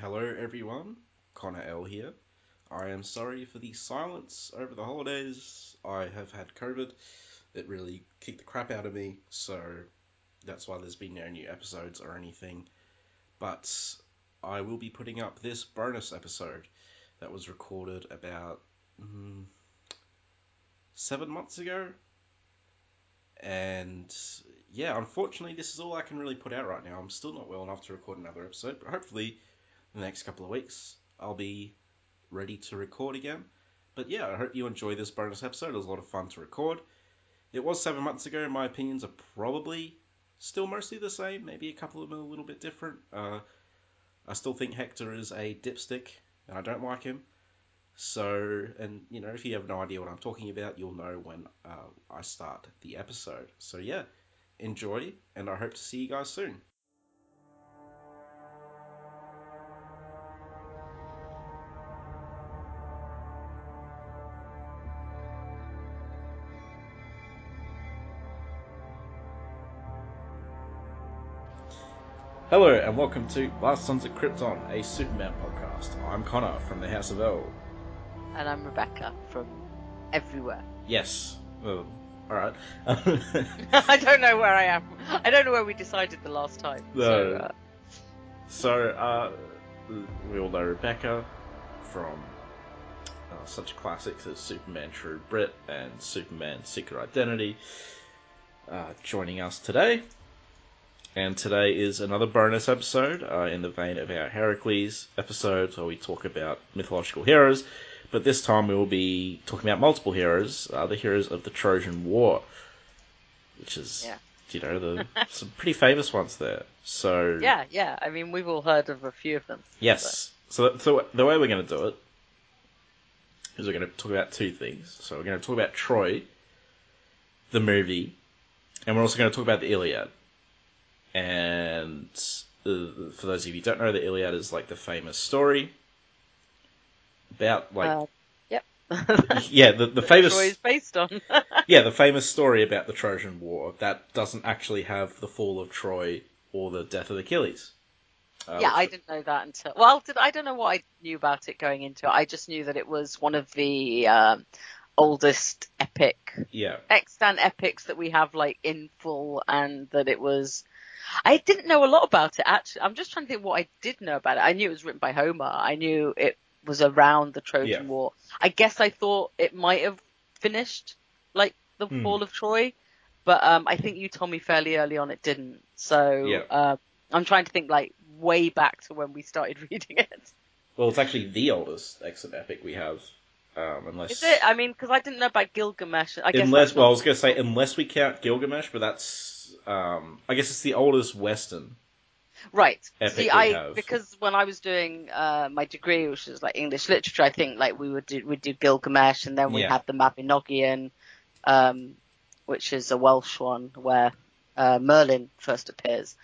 Hello, everyone. Connor L here. I am sorry for the silence over the holidays. I have had COVID. It really kicked the crap out of me, so that's why there's been no new episodes or anything. But I will be putting up this bonus episode that was recorded about mm, seven months ago. And yeah, unfortunately, this is all I can really put out right now. I'm still not well enough to record another episode, but hopefully, the next couple of weeks, I'll be ready to record again. But yeah, I hope you enjoy this bonus episode. It was a lot of fun to record. It was seven months ago. My opinions are probably still mostly the same. Maybe a couple of them are a little bit different. Uh, I still think Hector is a dipstick, and I don't like him. So, and you know, if you have no idea what I'm talking about, you'll know when uh, I start the episode. So, yeah, enjoy, and I hope to see you guys soon. Hello, and welcome to Last Sons of Krypton, a Superman podcast. I'm Connor from the House of L. And I'm Rebecca from everywhere. Yes. Well, all right. I don't know where I am. I don't know where we decided the last time. No. So, uh, So, uh, we all know Rebecca from uh, such classics as Superman True Brit and Superman Secret Identity, uh, joining us today. And today is another bonus episode uh, in the vein of our Heracles episodes where we talk about mythological heroes. But this time we will be talking about multiple heroes, uh, the heroes of the Trojan War, which is, Yeah. you know, the, some pretty famous ones there. So yeah, yeah. I mean, we've all heard of a few of them. Yes. So, so the way we're going to do it is we're going to talk about two things. So we're going to talk about Troy, the movie, and we're also going to talk about the Iliad. And uh, for those of you who don't know, the Iliad is like the famous story about like Uh, yep. yeah the the famous is based on. yeah the famous story about the Trojan War that doesn't actually have the fall of Troy or the death of Achilles. Uh, yeah, I didn't know that until. Well, did I don't know what I knew about it going into it. I just knew that it was one of the um, oldest epic yeah extant epics that we have like in full, and that it was. I didn't know a lot about it actually. I'm just trying to think what I did know about it. I knew it was written by Homer. I knew it was around the Trojan Yeah. War. I guess I thought it might have finished like the Hmm. fall of Troy, but um, I think you told me fairly early on it didn't. So Yeah. uh, I'm trying to think like way back to when we started reading it. Well, it's actually the oldest extant epic we have, um, unless Is it? I mean, because I didn't know about Gilgamesh. I guess unless well, I was going to say unless we count Gilgamesh, but that's um, I guess it's the oldest Western. Right. See, I have. because when I was doing uh, my degree, which was like English literature, I think like we would do we'd do Gilgamesh, and then we Yeah. had the Mabinogion, um, which is a Welsh one where uh, Merlin first appears,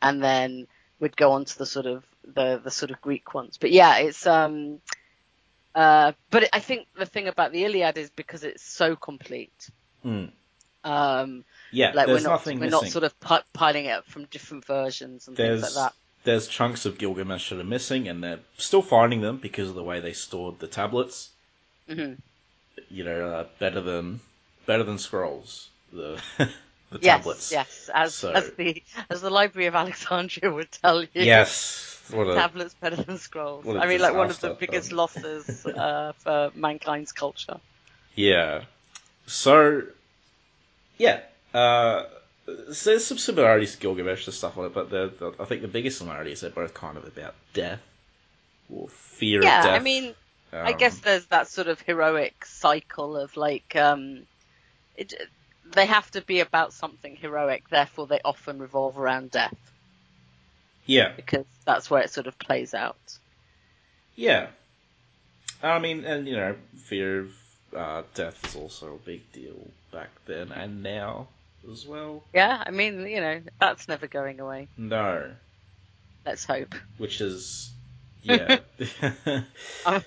and then we'd go on to the sort of the the sort of Greek ones. But yeah, it's um, uh, but I think the thing about the Iliad is because it's so complete. Hmm. Um, Yeah, like there's we're not nothing we're missing. not sort of pi- piling it up from different versions and there's things like that. there's chunks of Gilgamesh that are missing, and they're still finding them because of the way they stored the tablets. hmm You know, uh, better than better than scrolls. The the Yes, tablets. yes, as So- as the as the Library of Alexandria would tell you. Yes. A, tablets better than scrolls. I mean, like one of the biggest losses uh, for mankind's culture. Yeah. So, yeah. Uh, so there's some similarities to Gilgamesh and stuff on it, but I think the biggest similarity is they're both kind of about death or fear Yeah, of death. Yeah, I mean, I Um, guess there's that sort of heroic cycle of like, um, it, they have to be about something heroic, therefore they often revolve around death Yeah, because that's where it sort of plays out. yeah. I mean, and you know, fear of uh, death is also a big deal back then and now as well. Yeah, I mean, you know, that's never going away. No, Let's hope. which is yeah. I'm,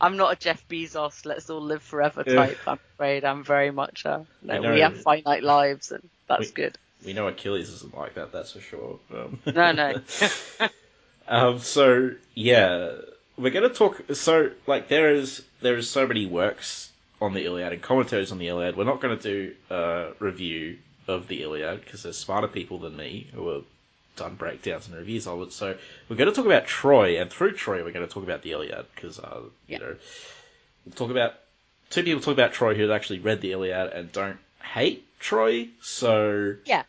I'm not a Jeff Bezos, let's all live forever type. I'm afraid I'm very much a, no, know. we have finite lives and that's We- good. we know Achilles isn't like that. That's for sure. Um, No, no. Um, so yeah, we're gonna talk. So like, there is there is so many works on the Iliad and commentaries on the Iliad. We're not going to do a review of the Iliad because there's smarter people than me who have done breakdowns and reviews of it. So we're going to talk about Troy, and through Troy, we're going to talk about the Iliad because uh, you know we'll talk about two people talk about Troy who have actually read the Iliad and don't hate Troy. So yeah.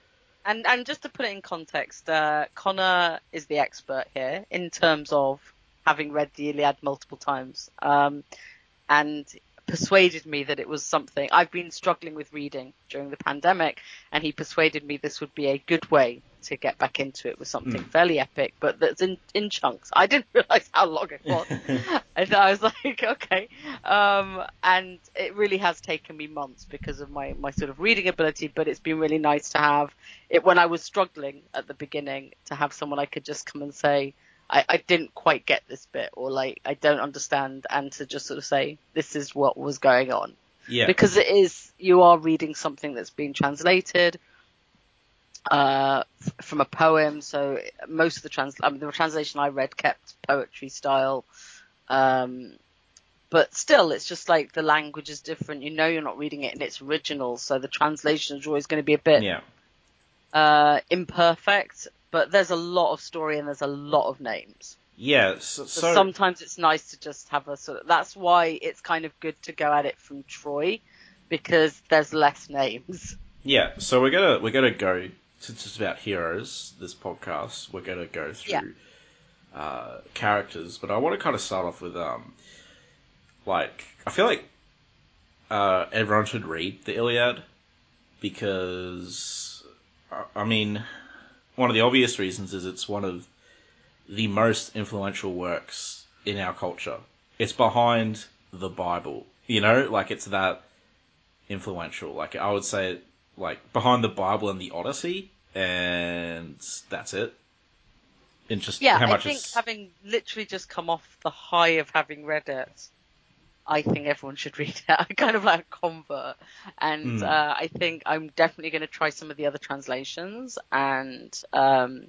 And, and just to put it in context, uh, Connor is the expert here in terms of having read the Iliad multiple times. Um, and persuaded me that it was something I've been struggling with reading during the pandemic, and he persuaded me this would be a good way to get back into it with something mm. fairly epic, but that's in, in chunks. I didn't realize how long it was. and I was like, okay. Um, and it really has taken me months because of my, my sort of reading ability, but it's been really nice to have it when I was struggling at the beginning to have someone I could just come and say, I, I didn't quite get this bit or like I don't understand and to just sort of say this is what was going on. Yeah. Because it is you are reading something that's been translated uh, from a poem. So most of the trans I mean, the translation I read kept poetry style. Um, but still, it's just like the language is different. You know, you're not reading it in its original, so the translation is always going to be a bit yeah. uh, imperfect but there's a lot of story and there's a lot of names. Yeah, so, so, sometimes it's nice to just have a sort of. That's why it's kind of good to go at it from Troy, because there's less names. Yeah, so we're gonna we're gonna go since it's about heroes. This podcast we're gonna go through yeah. uh, characters, but I want to kind of start off with um, like I feel like uh, everyone should read the Iliad because I mean one of the obvious reasons is it's one of the most influential works in our culture. It's behind the Bible, you know, like it's that influential. Like I would say, like behind the Bible and the Odyssey, and that's it. Interesting. yeah, how much I think is... having literally just come off the high of having read it, I think everyone should read it. I'm kind of like a convert, and mm. uh, I think I'm definitely going to try some of the other translations, and um,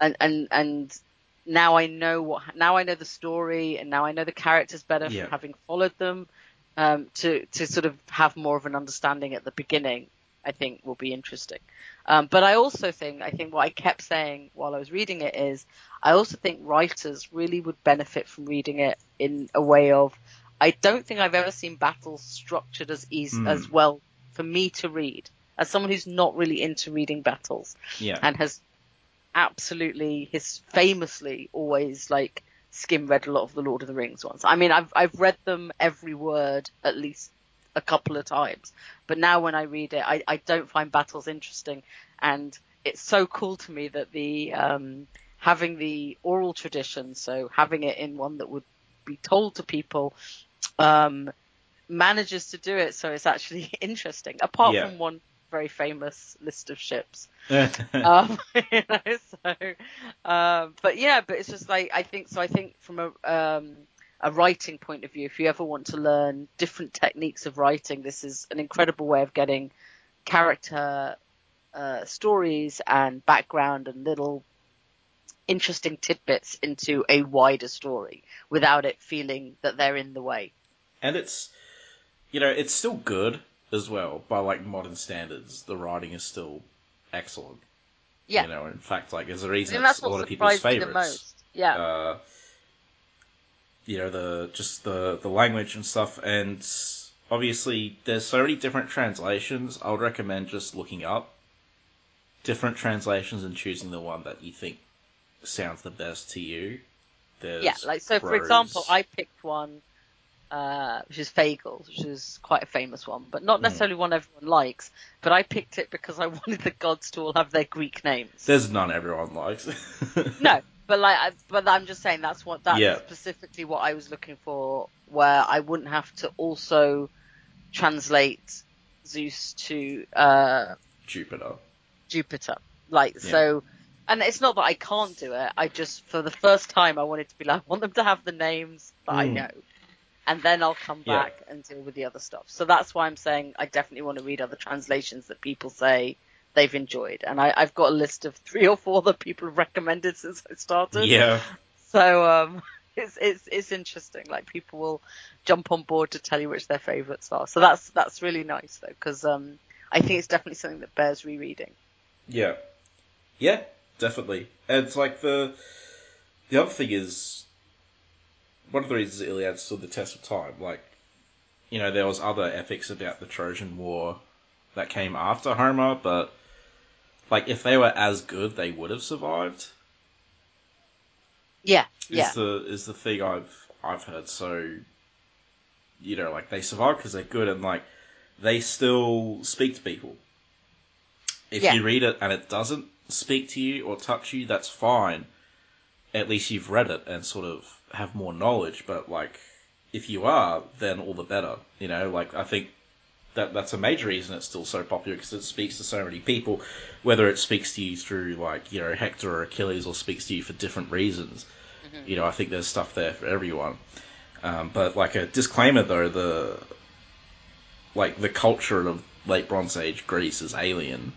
and and and now I know what now I know the story, and now I know the characters better yeah. from having followed them. Um, to to sort of have more of an understanding at the beginning, I think will be interesting. Um, but I also think, I think what I kept saying while I was reading it is, I also think writers really would benefit from reading it in a way of, I don't think I've ever seen battles structured as easy, mm. as well for me to read as someone who's not really into reading battles yeah. and has absolutely his famously always like skim read a lot of the Lord of the Rings ones. I mean, I've I've read them every word at least a couple of times. But now when I read it, I, I don't find battles interesting. And it's so cool to me that the, um, having the oral tradition, so having it in one that would be told to people, um, manages to do it so it's actually interesting. Apart yeah. from one very famous list of ships. um, you know, so, um, but yeah, but it's just like I think so. I think from a um, a writing point of view, if you ever want to learn different techniques of writing, this is an incredible way of getting character uh, stories and background and little interesting tidbits into a wider story without it feeling that they're in the way. And it's, you know, it's still good as well by like modern standards. The writing is still excellent. Yeah. You know, in fact, like there's a reason it's a lot of people's favorites. Yeah. Uh, you know the just the the language and stuff and obviously there's so many different translations i would recommend just looking up different translations and choosing the one that you think sounds the best to you there's yeah like so for example i picked one uh, which is Fagles, which is quite a famous one, but not hmm. necessarily mm. one everyone likes. But I picked it because I wanted the gods to all have their Greek names. There's none everyone likes. no, but like, but I'm just saying that's what that's yeah. specifically what I was looking for, where I wouldn't have to also translate Zeus to uh, Jupiter. Jupiter, like yeah. so. And it's not that I can't do it. I just, for the first time, I wanted to be like, I want them to have the names that mm. I know, and then I'll come back yeah. and deal with the other stuff. So that's why I'm saying I definitely want to read other translations that people say they've enjoyed, and I, I've got a list of three or four that people have recommended since I started. Yeah. So um, it's it's it's interesting. Like people will jump on board to tell you which their favourites are. So that's that's really nice though, because um, I think it's definitely something that bears rereading. Yeah. Yeah, definitely. And it's like the the other thing is one of the reasons Iliad stood the test of time. Like, you know, there was other epics about the Trojan War that came after Homer, but like if they were as good, they would have survived. Yeah, Is yeah, the is the thing I've I've heard. So, you know, like they survive because they're good, and like they still speak to people. If Yeah. you read it and it doesn't speak to you or touch you, that's fine. At least you've read it and sort of have more knowledge. But like, if you are, then all the better. You know, like I think that that's a major reason it's still so popular because it speaks to so many people. Whether it speaks to you through like you know Hector or Achilles, or speaks to you for different reasons. You know, I think there's stuff there for everyone. Um, but like a disclaimer though, the like the culture of late Bronze Age Greece is alien.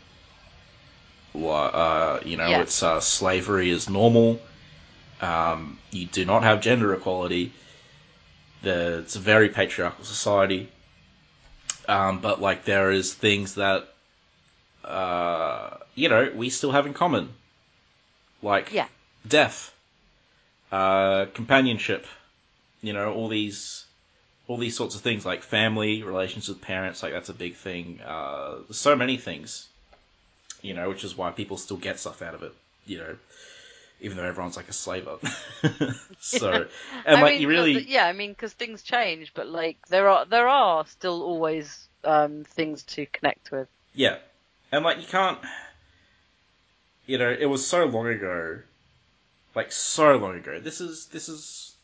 Uh, you know, Yeah. it's uh, slavery is normal. Um, you do not have gender equality. The, it's a very patriarchal society. Um, but like there is things that uh, you know we still have in common, like Yeah. death, uh, companionship, you know, all these all these sorts of things like family, relations with parents, like that's a big thing. Uh, so many things, you know, which is why people still get stuff out of it, you know, even though everyone's like a slaver. so, and I like mean, you really, but yeah, I mean, because things change, but like there are there are still always um, things to connect with. Yeah. And like you can't you know, it was so long ago. Like so long ago. This is this is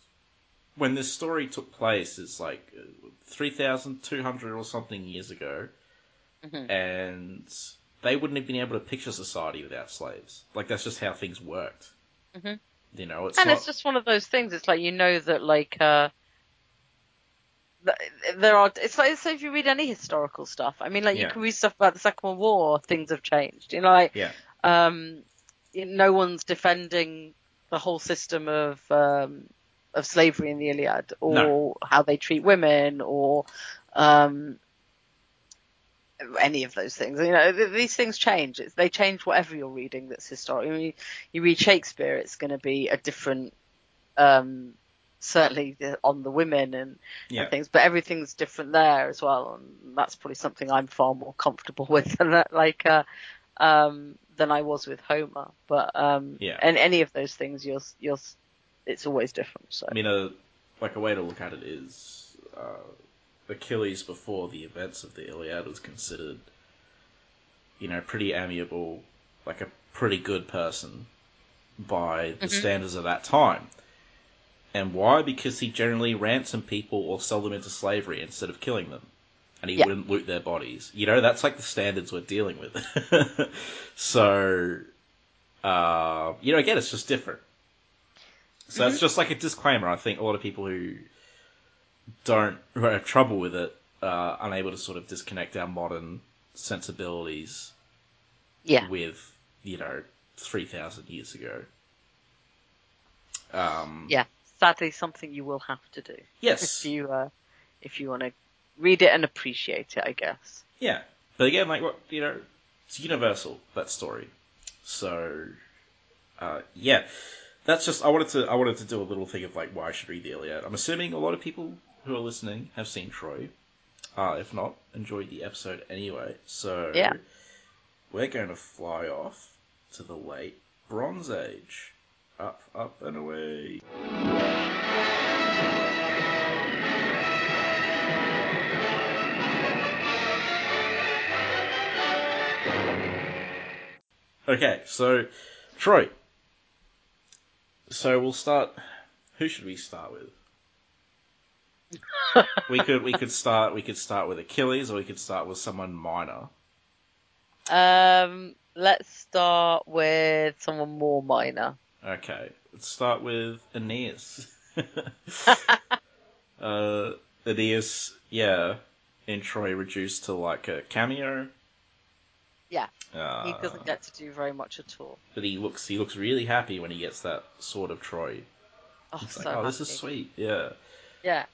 when this story took place is like 3200 or something years ago. Mhm. And they wouldn't have been able to picture society without slaves. Like that's just how things worked. Mhm. You know, it's and not it's just one of those things. It's like you know that like uh, there are. It's like so if you read any historical stuff. I mean, like Yeah. you can read stuff about the Second World War. Things have changed. You know, like Yeah. um, no one's defending the whole system of um, of slavery in the Iliad or No. how they treat women or um, any of those things. You know, th- these things change. It's, they change whatever you're reading that's historic. I mean, you read Shakespeare, it's going to be a different, um, certainly on the women and, Yeah. and things, but everything's different there as well. And that's probably something I'm far more comfortable with than that, like, uh, um, than I was with Homer. But, um, Yeah. and any of those things, you're, you're, it's always different. So, I mean, a like a way to look at it is uh, Achilles before the events of the Iliad was considered, you know, pretty amiable, like a pretty good person by the Mhm. standards of that time. And why? Because he generally ransomed people or sold them into slavery instead of killing them. And he Yeah. wouldn't loot their bodies. You know, that's like the standards we're dealing with. so, uh, you know, again, it's just different. So it's just like a disclaimer. I think a lot of people who don't have trouble with it are unable to sort of disconnect our modern sensibilities yeah. with you know three thousand years ago. Um, Yeah. Sadly, something you will have to do. Yes. If you, uh, if you want to read it and appreciate it, I guess. Yeah. But again, like what you know, it's universal that story. So, uh, yeah, that's just I wanted to I wanted to do a little thing of like why I should read the Iliad. I'm assuming a lot of people who are listening have seen Troy. Uh, if not, enjoy the episode anyway. So, Yeah. we're going to fly off to the late Bronze Age. Up, up, and away. Okay, so Troy. So we'll start. Who should we start with? We could we could start we could start with Achilles, or we could start with someone minor. Um, let's start with someone more minor. Okay, let's start with Aeneas. uh, Aeneas, yeah, in Troy reduced to like a cameo. Yeah. Uh, He doesn't get to do very much at all. But he looks he looks really happy when he gets that sword of Troy. Oh, It's so like, oh, this is sweet. Yeah. Yeah.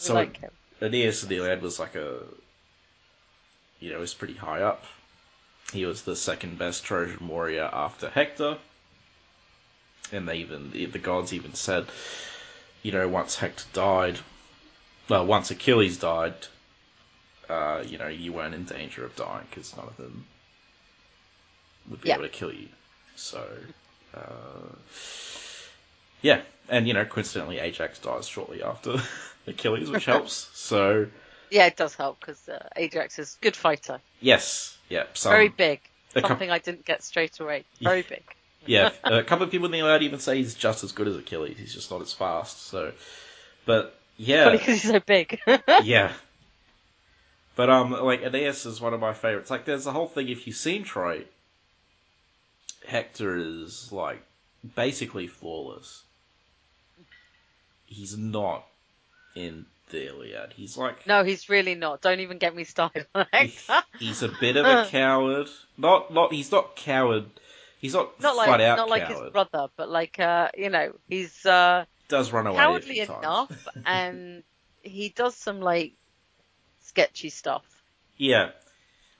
So like him. Aeneas of the Iliad was like a, you know, was pretty high up. He was the second best Trojan warrior after Hector. And they even the, the gods even said, you know, once Hector died, well, once Achilles died, uh, you know, you weren't in danger of dying because none of them would be Yeah. able to kill you. So, uh, yeah, and you know, coincidentally, Ajax dies shortly after Achilles, which helps. So, Yeah, it does help because uh, Ajax is a good fighter. yes, yeah, some, Very big. Something I didn't get straight away. Very big. yeah, a couple of people in the Iliad even say he's just as good as Achilles. He's just not as fast. So, but yeah, because he's so big. yeah. But um, like Aeneas is one of my favorites. Like, there's the whole thing. If you've seen Troy, Hector is like basically flawless. He's not in the Iliad. He's like no, he's really not. Don't even get me started he- he's a bit of a coward. Not not he's not coward. He's not, not like out not like coward. his brother, but like uh, you know, he's uh, Does run away cowardly enough, and he does some like sketchy stuff. Yeah,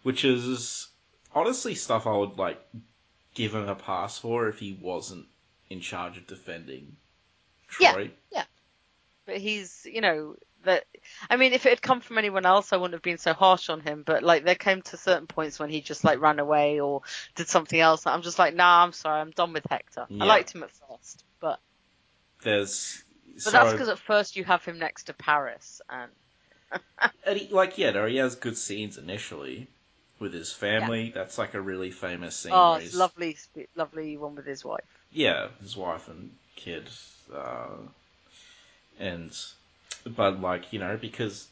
which is honestly stuff I would like give him a pass for if he wasn't in charge of defending Yeah. Troy. But he's, you know, that. I mean, if it had come from anyone else, I wouldn't have been so harsh on him. But like, there came to certain points when he just like ran away or did something else. I'm just like, nah, I'm sorry, I'm done with Hector. Yeah. I liked him at first, but There's but so, that's because at first you have him next to Paris, and and he, like yeah, no, he has good scenes initially with his family. That's like a really famous scene. oh, it's lovely, lovely one with his wife. Yeah, his wife and kid, uh, and but like you know because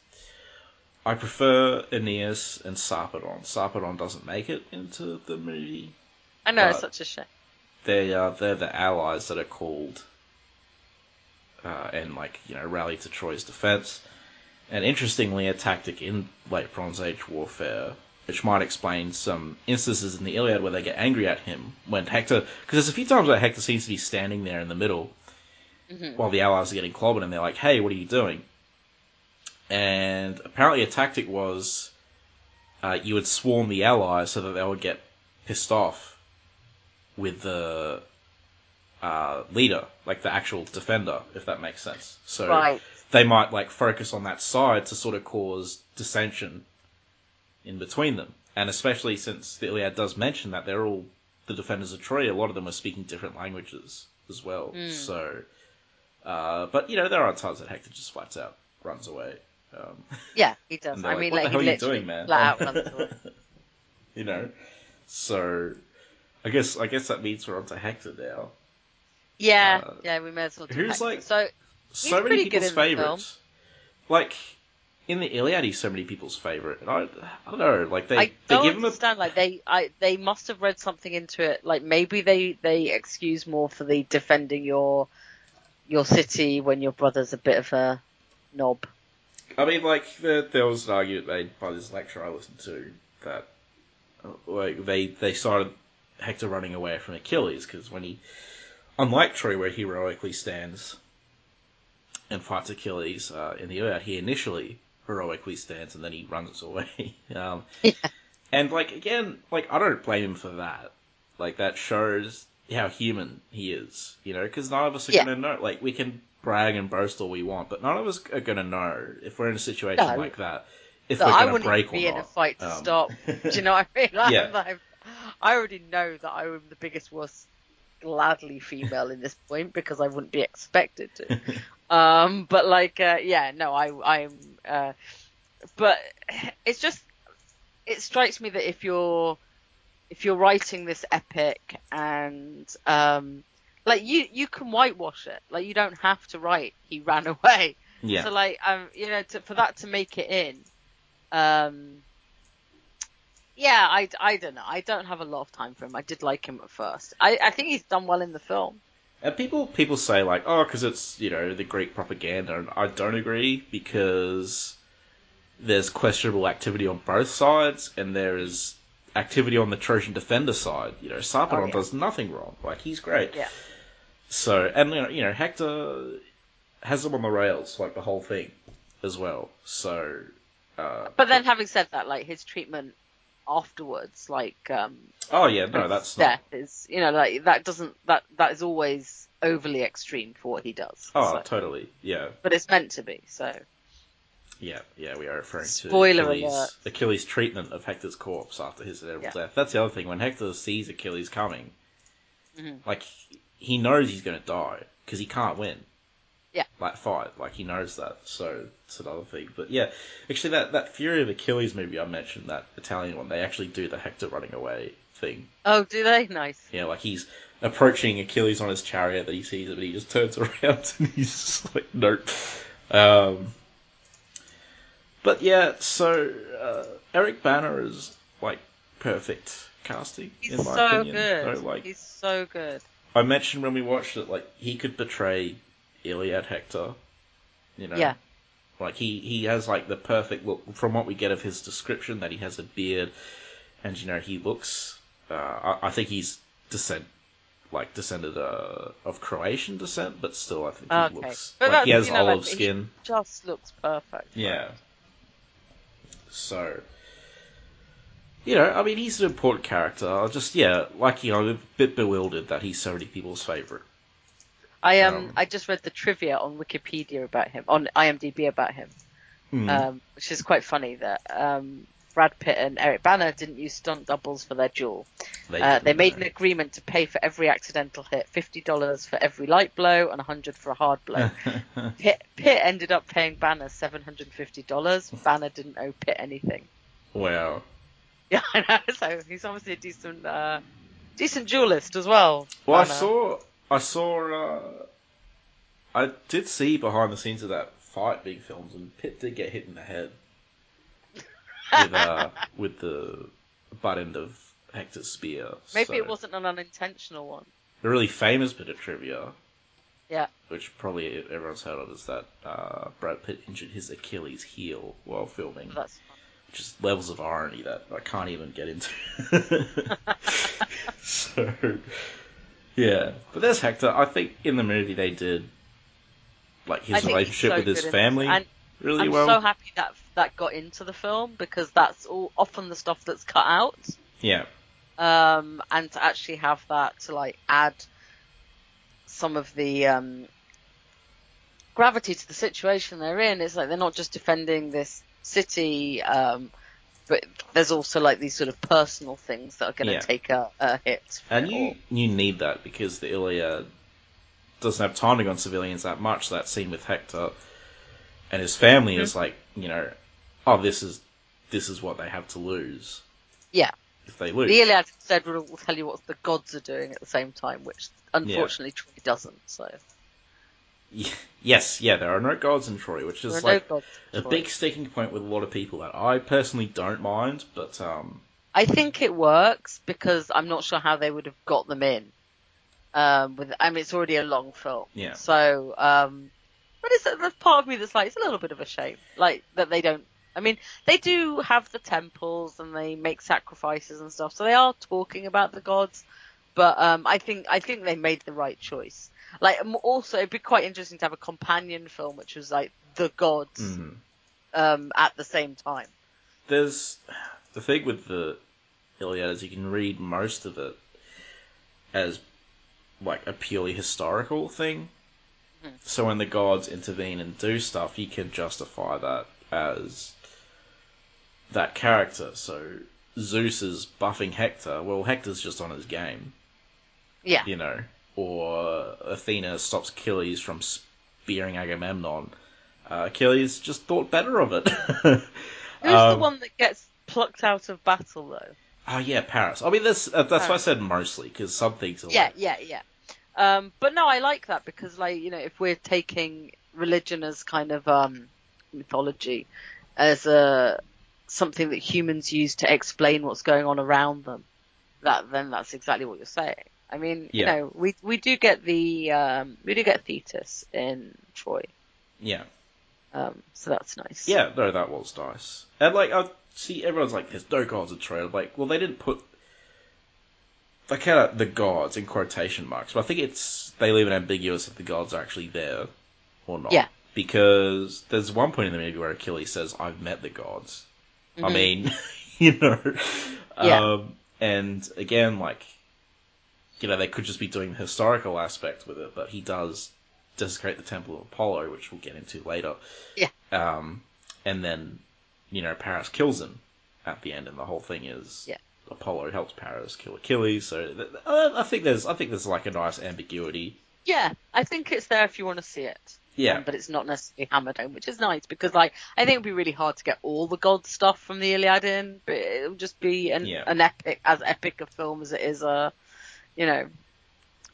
I prefer Aeneas and Sarpedon. Sarpedon doesn't make it into the movie. I know, it's such a shame. they are they're the allies that are called uh, and like you know rally to Troy's defense. And interestingly, a tactic in late Bronze Age warfare, which might explain some instances in the Iliad where they get angry at him when Hector, because there's a few times where Hector seems to be standing there in the middle Mhm. while the allies are getting clobbered, and they're like, "Hey, what are you doing?" And apparently, a tactic was uh, you would swarm the allies so that they would get pissed off with the uh, leader, like the actual defender, if that makes sense. So Right. they might like focus on that side to sort of cause dissension in between them. And especially since the Iliad does mention that they're all the defenders of Troy, a lot of them are speaking different languages as well. Mm. So, uh, but you know, there are times that Hector just flats out runs away. Um, Yeah, he does. I like, mean, what like the hell he are you doing, man? flat out runs away. you know, so I guess I guess that means we're onto Hector now. Yeah, Uh, yeah, we may as well do who's Hector. like- so so many people's favorites. Like in the Iliad, he's so many people's favorite. And I, I don't know. Like they, I they give him a understand. Like they, I, they must have read something into it. Like maybe they, they excuse more for the defending your, your city when your brother's a bit of a knob. I mean, like there, there was an argument made by this lecture I listened to that uh, like they they started Hector running away from Achilles because when he, unlike Troy, where he heroically stands and fights Achilles uh, in the Iliad, he initially heroically stands and then he runs away. um, Yeah. And like again, like I don't blame him for that. Like that shows how human he is, you know, because none of us are Yeah. gonna know. Like we can brag and boast all we want, but none of us are gonna know if we're in a situation No. like that. If So we're I gonna wouldn't break be or in a fight to Um, stop. Do you know what I mean? Like, Yeah. I already know that I am the biggest wuss, gladly female in this point because I wouldn't be expected to. Um, but like, uh, yeah, no, I, I'm, uh, but it's just, it strikes me that if you're, if you're writing this epic and, um, like you, you can whitewash it. Like you don't have to write, he ran away. yeah. So like, um, you know, to, for that to make it in, um, yeah, I, I don't know. I don't have a lot of time for him. I did like him at first. I, I think he's done well in the film. And people people say like, oh, because it's you know the Greek propaganda, and I don't agree because there's questionable activity on both sides, and there is activity on the Trojan defender side. You know, Sarpedon Oh, yeah. does nothing wrong. Like he's great. Yeah. So and you know, Hector has him on the rails like the whole thing as well. So. Uh, But then, having said that, like his treatment afterwards, like um, oh yeah, no, that's not. death is, you know, like that doesn't that that is always overly extreme for what he does. Oh, so- totally. Yeah, but it's meant to be. So yeah, yeah. We are referring to Achilles, alert. Achilles' treatment of Hector's corpse after his terrible Yeah. death. That's the other thing. When Hector sees Achilles coming, Mhm. like he knows he's going to die because he can't win. Yeah. Like fight, like he knows that. So it's another thing. But yeah, actually, that that Fury of Achilles movie I mentioned, that Italian one, they actually do the Hector running away thing. oh, do they? Nice. Yeah, like he's approaching Achilles on his chariot that he sees it, but he just turns around and he's just like, nope. Um, but yeah, so uh, Eric Bana is like perfect casting He's in my so opinion. good. So, like He's so good. I mentioned when we watched it, like he could betray Iliad Hector. You know, Yeah. like he he has like the perfect look from what we get of his description that he has a beard, and you know he looks. Uh, I, I think he's descent like descended uh, of Croatian descent, but still I think he Okay. looks But like he has you know, olive like, he skin. Just looks perfect. Yeah. So, you know, I mean, he's an important character. I just, yeah, like, you know, I'm a bit bewildered that he's so many people's favourite. I um, Um, I just read the trivia on Wikipedia about him, on IMDb about him, Hmm. um, which is quite funny that um, Brad Pitt and Eric Bana didn't use stunt doubles for their duel. they, Uh, they made an agreement to pay for every accidental hit, fifty dollars for every light blow and a hundred for a hard blow. Pitt, Pitt ended up paying Bana seven hundred and fifty dollars. Bana didn't owe Pitt anything. wow. Yeah, I know. So he's obviously a decent, uh, decent duelist as well. Well, I saw, I saw, uh, I did see behind the scenes of that fight being filmed, and Pitt did get hit in the head with, uh, with the butt end of Hector's spear. Maybe so- it wasn't an unintentional one. A really famous bit of trivia Yeah. which probably everyone's heard of, is that uh, Brad Pitt injured his Achilles heel while filming, That's fun. which is levels of irony that I can't even get into. so, yeah, but there's Hector. I think in the movie they did like his relationship so with his family And really I'm well. so happy that that got into the film because that's all often the stuff that's cut out. yeah, Um, and to actually have that to like add some of the um, gravity to the situation they're in. It's like they're not just defending this city, um, but there's also like these sort of personal things that are going to Yeah. take a, a hit. and you all. you need that because the Iliad doesn't have time to go on civilians that much. That scene with Hector and his family is Mm-hmm. like, you know, oh, this is this is what they have to lose yeah. if they lose. The Iliad instead will will tell you what the gods are doing at the same time, which unfortunately Troy doesn't. So Yes, yeah, there are no gods in Troy, which is like no a Troy. big sticking point with a lot of people that I personally don't mind, but um, I think it works because I'm not sure how they would have got them in. Um, with I mean, it's already a long film, Yeah. So, um, but it's there's part of me that's like it's a little bit of a shame, like that they don't. I mean, they do have the temples and they make sacrifices and stuff, so they are talking about the gods. But um, I think I think they made the right choice. Like also, it'd be quite interesting to have a companion film which was like the gods mhm. um, at the same time. there's the thing with the Iliad is you can read most of it as like a purely historical thing. Mhm. So when the gods intervene and do stuff, you can justify that as that character. So Zeus is buffing Hector. Well, Hector's just on his game. Yeah, you know, or Athena stops Achilles from spearing Agamemnon. Uh, Achilles just thought better of it. who's the Um, one that gets plucked out of battle though? Oh yeah, Paris. I mean, that's uh, that's why I said mostly because some things are Yeah, like, yeah, yeah. Um, but no, I like that because, like, you know, if we're taking religion as kind of um, mythology, as a something that humans use to explain what's going on around them, that then that's exactly what you're saying. I mean, you know, we we do get the um, we do get Thetis in Troy. yeah, Um, so that's nice. Yeah, no, that was nice. And like, I see everyone's like, "There's no gods in trailer." Like, well, they didn't put of the gods in quotation marks, but I think it's they leave it ambiguous if the gods are actually there or not. Yeah. Because there's one point in the movie where Achilles says, "I've met the gods." I Mhm. mean, you know, Yeah. um, and again, like, you know, they could just be doing the historical aspect with it, but he does desecrate the Temple of Apollo, which we'll get into later. Yeah. Um, and then, you know, Paris kills him at the end, and the whole thing is Yeah. Apollo helps Paris kill Achilles. So th- I think there's, I think there's like a nice ambiguity. Yeah, I think it's there if you want to see it. Yeah. Um, but it's not necessarily hammered home, which is nice because, like, I think it'd be really hard to get all the god stuff from the Iliad in, but it'll just be an, Yeah. an epic, as epic a film as it is a, you know,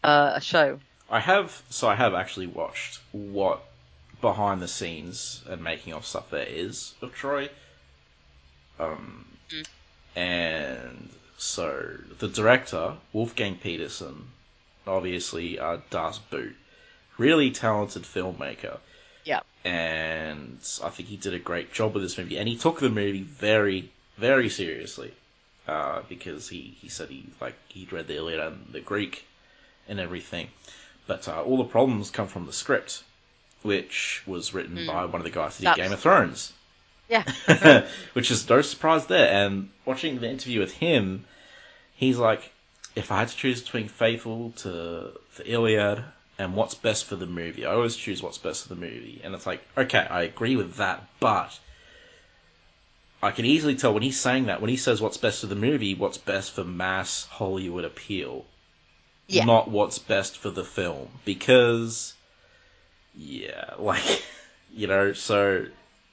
uh, a show. I have, so I have actually watched what behind the scenes and making of stuff there is of Troy. Um, Mm. and so the director Wolfgang Petersen, obviously uh, Das Boot, really talented filmmaker. Yeah. And I think he did a great job with this movie, and he took the movie very, very seriously. Uh, because he, he said he like he'd read the Iliad and the Greek and everything, but uh, all the problems come from the script, which was written Mm. by one of the guys who did Game of Thrones. Yeah. which is no surprise there. And watching the interview with him, he's like, if I had to choose between Faithful to the Iliad and what's best for the movie, I always choose what's best for the movie. And it's like, okay, I agree with that, but I can easily tell when he's saying that, when he says what's best for the movie, what's best for mass Hollywood appeal, Yeah. not what's best for the film. Because, yeah, like, you know, so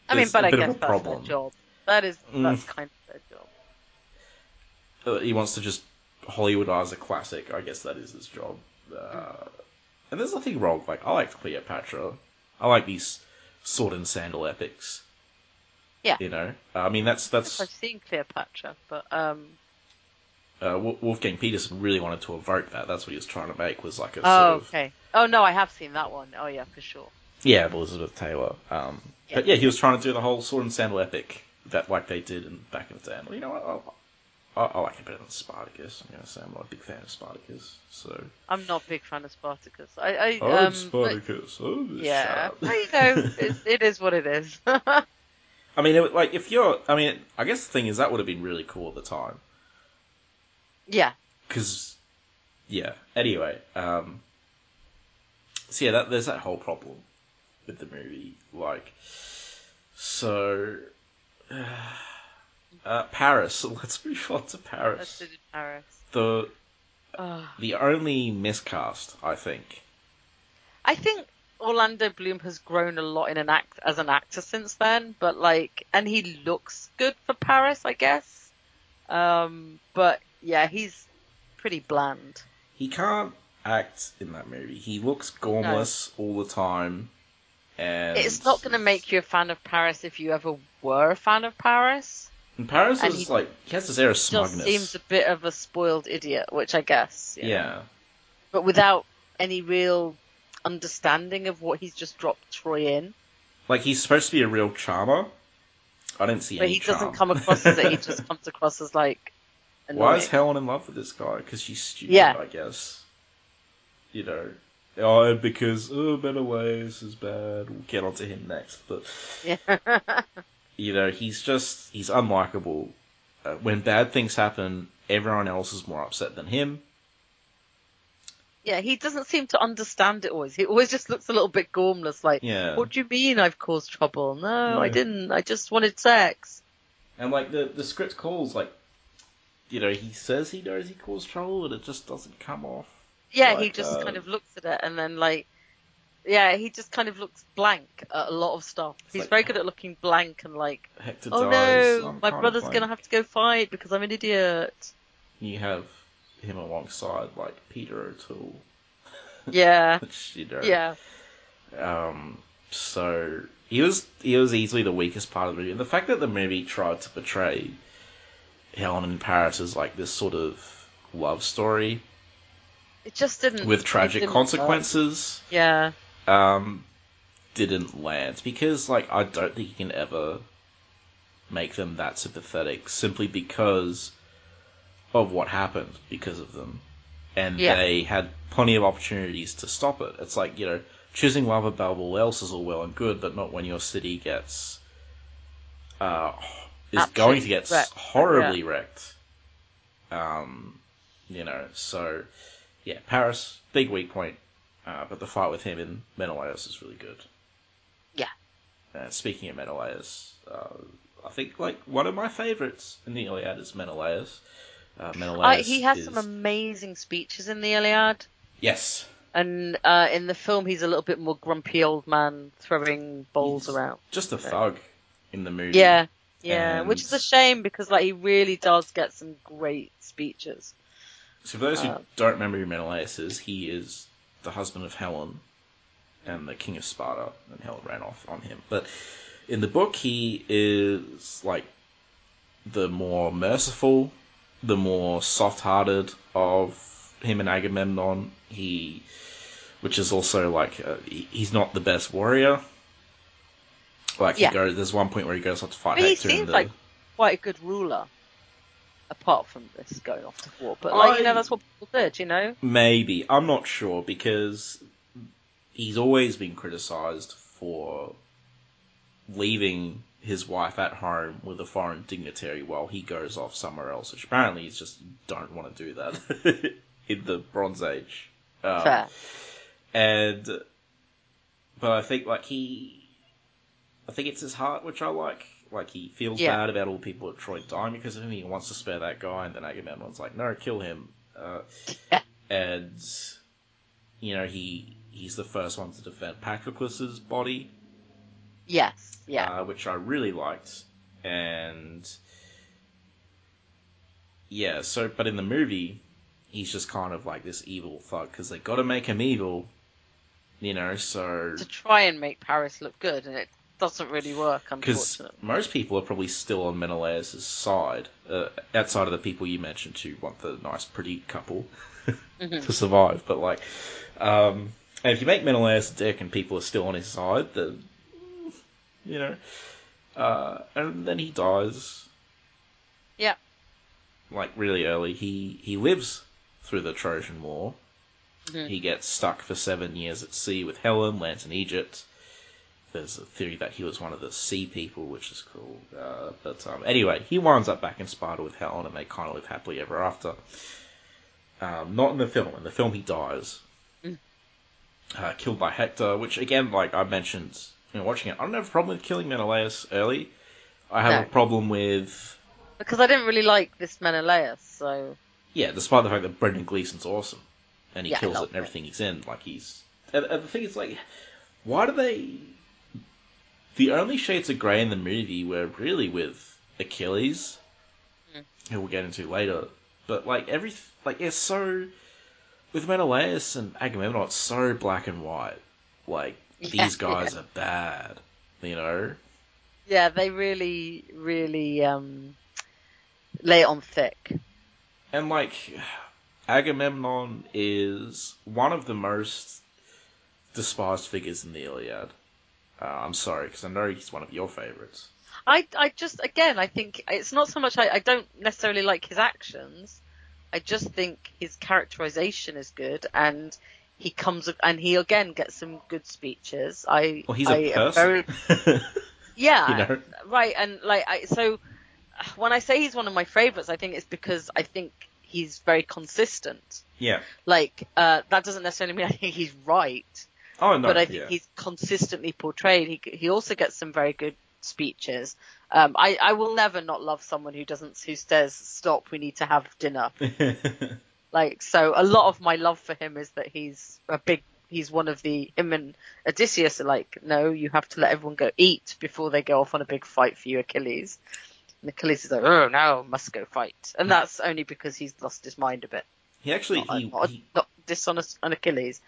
I mean, but I guess that's their job. That is, Mm. that's kind of their job. he wants to just Hollywoodize a classic. I guess that is his job. Uh, and there's nothing wrong. Like I like Cleopatra. I like these sword and sandal epics. Yeah. You know, I mean that's that's I've seen Cleopatra, but um, uh, Wolfgang Petersen really wanted to evoke that. That's what he was trying to make was like a oh, sort of okay. Oh no, I have seen that one. Oh yeah, for sure. yeah, Elizabeth Taylor. Um, Yeah. But yeah, he was trying to do the whole sword and sandal epic that like they did in back in the day. And, you know what? I, I, like it better than Spartacus. I'm gonna say I'm not a big fan of Spartacus. So I'm not a big fan of Spartacus. I, I oh, um, but- Spartacus. Oh, yeah, shut you know, it, it is what it is. I mean, it, like if you're, I mean, I guess the thing is that would have been really cool at the time yeah, because, yeah. Anyway, um, so yeah, that there's that whole problem with the movie, like, so. Uh, Paris. Let's move on to Paris. it in Paris. The Ugh. the only miscast, I think. I think Orlando Bloom has grown a lot in an act as an actor since then, but like, and he looks good for Paris, I guess. Um, but yeah, he's pretty bland. He can't act in that movie. He looks gormless all the time, and It's not going to make you a fan of Paris if you ever were a fan of Paris. And Paris and is like he has this air of smugness. seems a bit of a spoiled idiot, which I guess. know. yeah. But without any real understanding of what he's just dropped Troy in. Like he's supposed to be a real charmer. I didn't see But he doesn't come across as it. He just comes across as like. Why is. Helen in love with this guy? Because she's stupid, Yeah. I guess. You know. Oh, because oh, better ways is bad. We'll get onto him next, but Yeah. you know, he's just he's unlikable. Uh, when bad things happen, everyone else is more upset than him. yeah, he doesn't seem to understand it always. He always just looks a little bit gormless, like, Yeah. what do you mean I've caused trouble? No, I didn't. I just wanted sex. And like the the script calls like, you know, he says he knows he caused trouble, but it just doesn't come off. Yeah, he just uh, kind of looks at it and then like, yeah, he just kind of looks blank at a lot of stuff. He's like- very good at looking blank and like, Hector oh dies. no, I'm my kind of brother's gonna have to go fight because I'm an idiot. You have him alongside like Peter O'Toole, Yeah, which you know. yeah, Um. So he was he was easily the weakest part of the movie, and the fact that the movie tried to portray Helen and Paris as like this sort of love story it just didn't. with tragic didn't work. consequences. Yeah, Um, didn't land because, like, I don't think you can ever make them that sympathetic simply because of what happened because of them. And Yeah. they had plenty of opportunities to stop it. It's like, you know, choosing love above all else is all well and good, but not when your city gets, uh, is Absolutely going to get wrecked, horribly wrecked. Um, you know, so, yeah, Paris, big weak point, uh, but the fight with him in Menelaus is really good. Yeah. Uh, speaking of Menelaus, uh, I think like one of my favorites in the Iliad is Menelaus. Uh, Menelaus he has is... some amazing speeches in the Iliad, yes, and uh, in the film he's a little bit more grumpy old man throwing bowls He's around. just a thug in the movie. Yeah, yeah, which is a shame because like he really does get some great speeches. So for those who Uh, don't remember who Menelaus is, he is the husband of Helen and the king of Sparta, and Helen ran off on him. But in the book, he is like the more merciful, the more soft-hearted of him and Agamemnon. He, which is also like uh, he's not the best warrior. Like Yeah. he goes, there's one point where he goes off to fight But he Hector. in seems the, like quite a good ruler, apart from this going off to war. But like you know, that's what people did. You know. Maybe. I'm not sure because he's always been criticized for leaving his wife at home with a foreign dignitary while he goes off somewhere else, which apparently he's just don't want to do that in the Bronze Age. Um, Fair. And, but I think like he, I think it's his heart which I like. Like he feels Yeah. bad about all the people at Troy dying because of him. He wants to spare that guy, and then Agamemnon's like, "No, kill him." Uh, and you know he he's the first one to defend Patroclus's body, Yes. Yeah. uh, which I really liked. And yeah, so but in the movie, he's just kind of like this evil thug because they got to make him evil, you know. So to try and make Paris look good, and it doesn't really work, because unfortunately. most people are probably still on Menelaus' side, uh, outside of the people you mentioned who want the nice, pretty couple Mhm. to survive. But like, um, and if you make Menelaus a dick and people are still on his side, then you know, uh, and then he dies. Yeah. Like really early, he he lives through the Trojan War. Mhm. He gets stuck for seven years at sea with Helen, lands in Egypt. There's a theory that he was one of the sea people, which is cool. Uh, but um, anyway, he winds up back in Sparta with Helen, and they kind of live happily ever after. Um, not in the film. In the film, he dies, Mm. uh, killed by Hector. Which again, like I mentioned, you know, watching it, I don't have a problem with killing Menelaus early. I have No. a problem with Because I didn't really like this Menelaus, so yeah, despite the fact that Brendan Gleeson's awesome and he Yeah, kills it and everything he's in, like he's. And, and the thing is, like, why do they? The only shades of grey in the movie were really with Achilles, Mm. who we'll get into later. But like every like it's so with Menelaus and Agamemnon, it's so black and white. Like Yeah, these guys are bad, you know. yeah, they really, really um, lay it on thick. And like Agamemnon is one of the most despised figures in the Iliad. Uh, I'm sorry, because I know he's one of your favorites. I, I just, again, I think it's not so much. I, I don't necessarily like his actions. I just think his characterization is good, and he comes and he again gets some good speeches. I, Well, he's I a am very, person. yeah, you know? right, and like I so when I say he's one of my favorites, I think it's because I think he's very consistent. yeah. Like uh, that doesn't necessarily mean I think he's right, Oh no. but I think yeah. he's consistently portrayed. He he also gets some very good speeches. Um, I I will never not love someone who doesn't who says stop. We need to have dinner. Like so, a lot of my love for him is that he's a big. He's one of the him and Odysseus are like, no, you have to let everyone go eat before they go off on a big fight for you, Achilles. And Achilles is like, oh, now must go fight, and that's only because he's lost his mind a bit. he actually Not, he, not, he not dishonest on Achilles,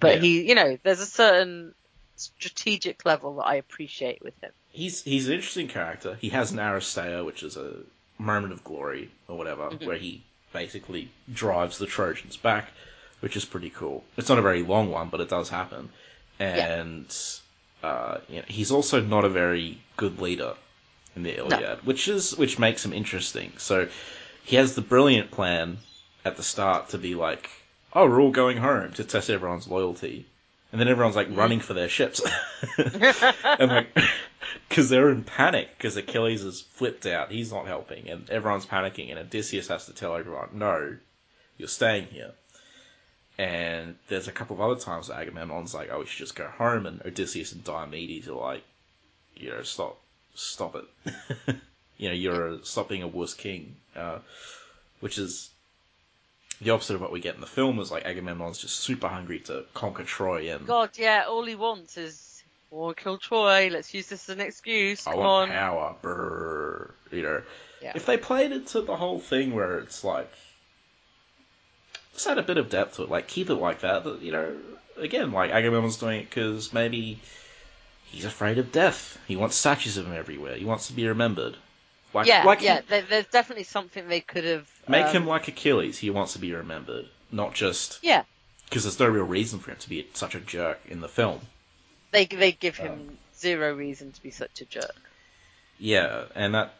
but Yeah. he, you know, there's a certain strategic level that I appreciate with him. he's he's an interesting character. He has an Aristeia, which is a moment of glory or whatever, Mhm. where he basically drives the Trojans back, which is pretty cool. It's not a very long one, but it does happen. And uh, you know, he's also not a very good leader in the Iliad, which is which makes him interesting. So he has the brilliant plan at the start to be like, "Oh, we're all going home" to test everyone's loyalty, and then everyone's like running for their ships, and like because they're in panic because Achilles is flipped out, he's not helping, and everyone's panicking, and Odysseus has to tell everyone, "No, you're staying here." And there's a couple of other times Agamemnon's like, "Oh, we should just go home," and Odysseus and Diomedes are like, "You know, stop, stop it. you know, you're a, stop being a worse king." Uh, which is the opposite of what we get in the film. Is like Agamemnon's just super hungry to conquer Troy, and God, yeah, all he wants is war kill Troy. Let's use this as an excuse. I Come want on. power. Brr, you know, Yeah. if they played it to the whole thing where it's like, just add a bit of depth to it, like keep it like that. But, you know, again, like Agamemnon's doing it because maybe he's afraid of death. He wants statues of him everywhere. He wants to be remembered. Like, Yeah, like yeah. There, there's definitely something they could have. Make um, him like Achilles. He wants to be remembered, not just Yeah, because there's no real reason for him to be such a jerk in the film. they they give him Um, zero reason to be such a jerk. Yeah, and that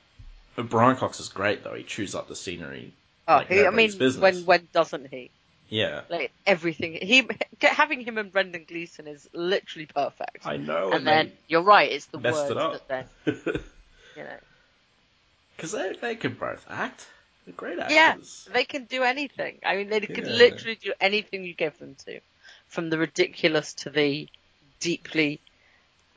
Brian Cox is great though. He chews up the scenery. Oh, like he, I mean, business. when when doesn't he? Yeah, Like everything, he having him and Brendan Gleeson is literally perfect. I know. and then you're right, it's the words it that then you know. Because they they can both act. They're great actors. Yeah, they can do anything. I mean, they could Yeah. literally do anything you give them to, from the ridiculous to the deeply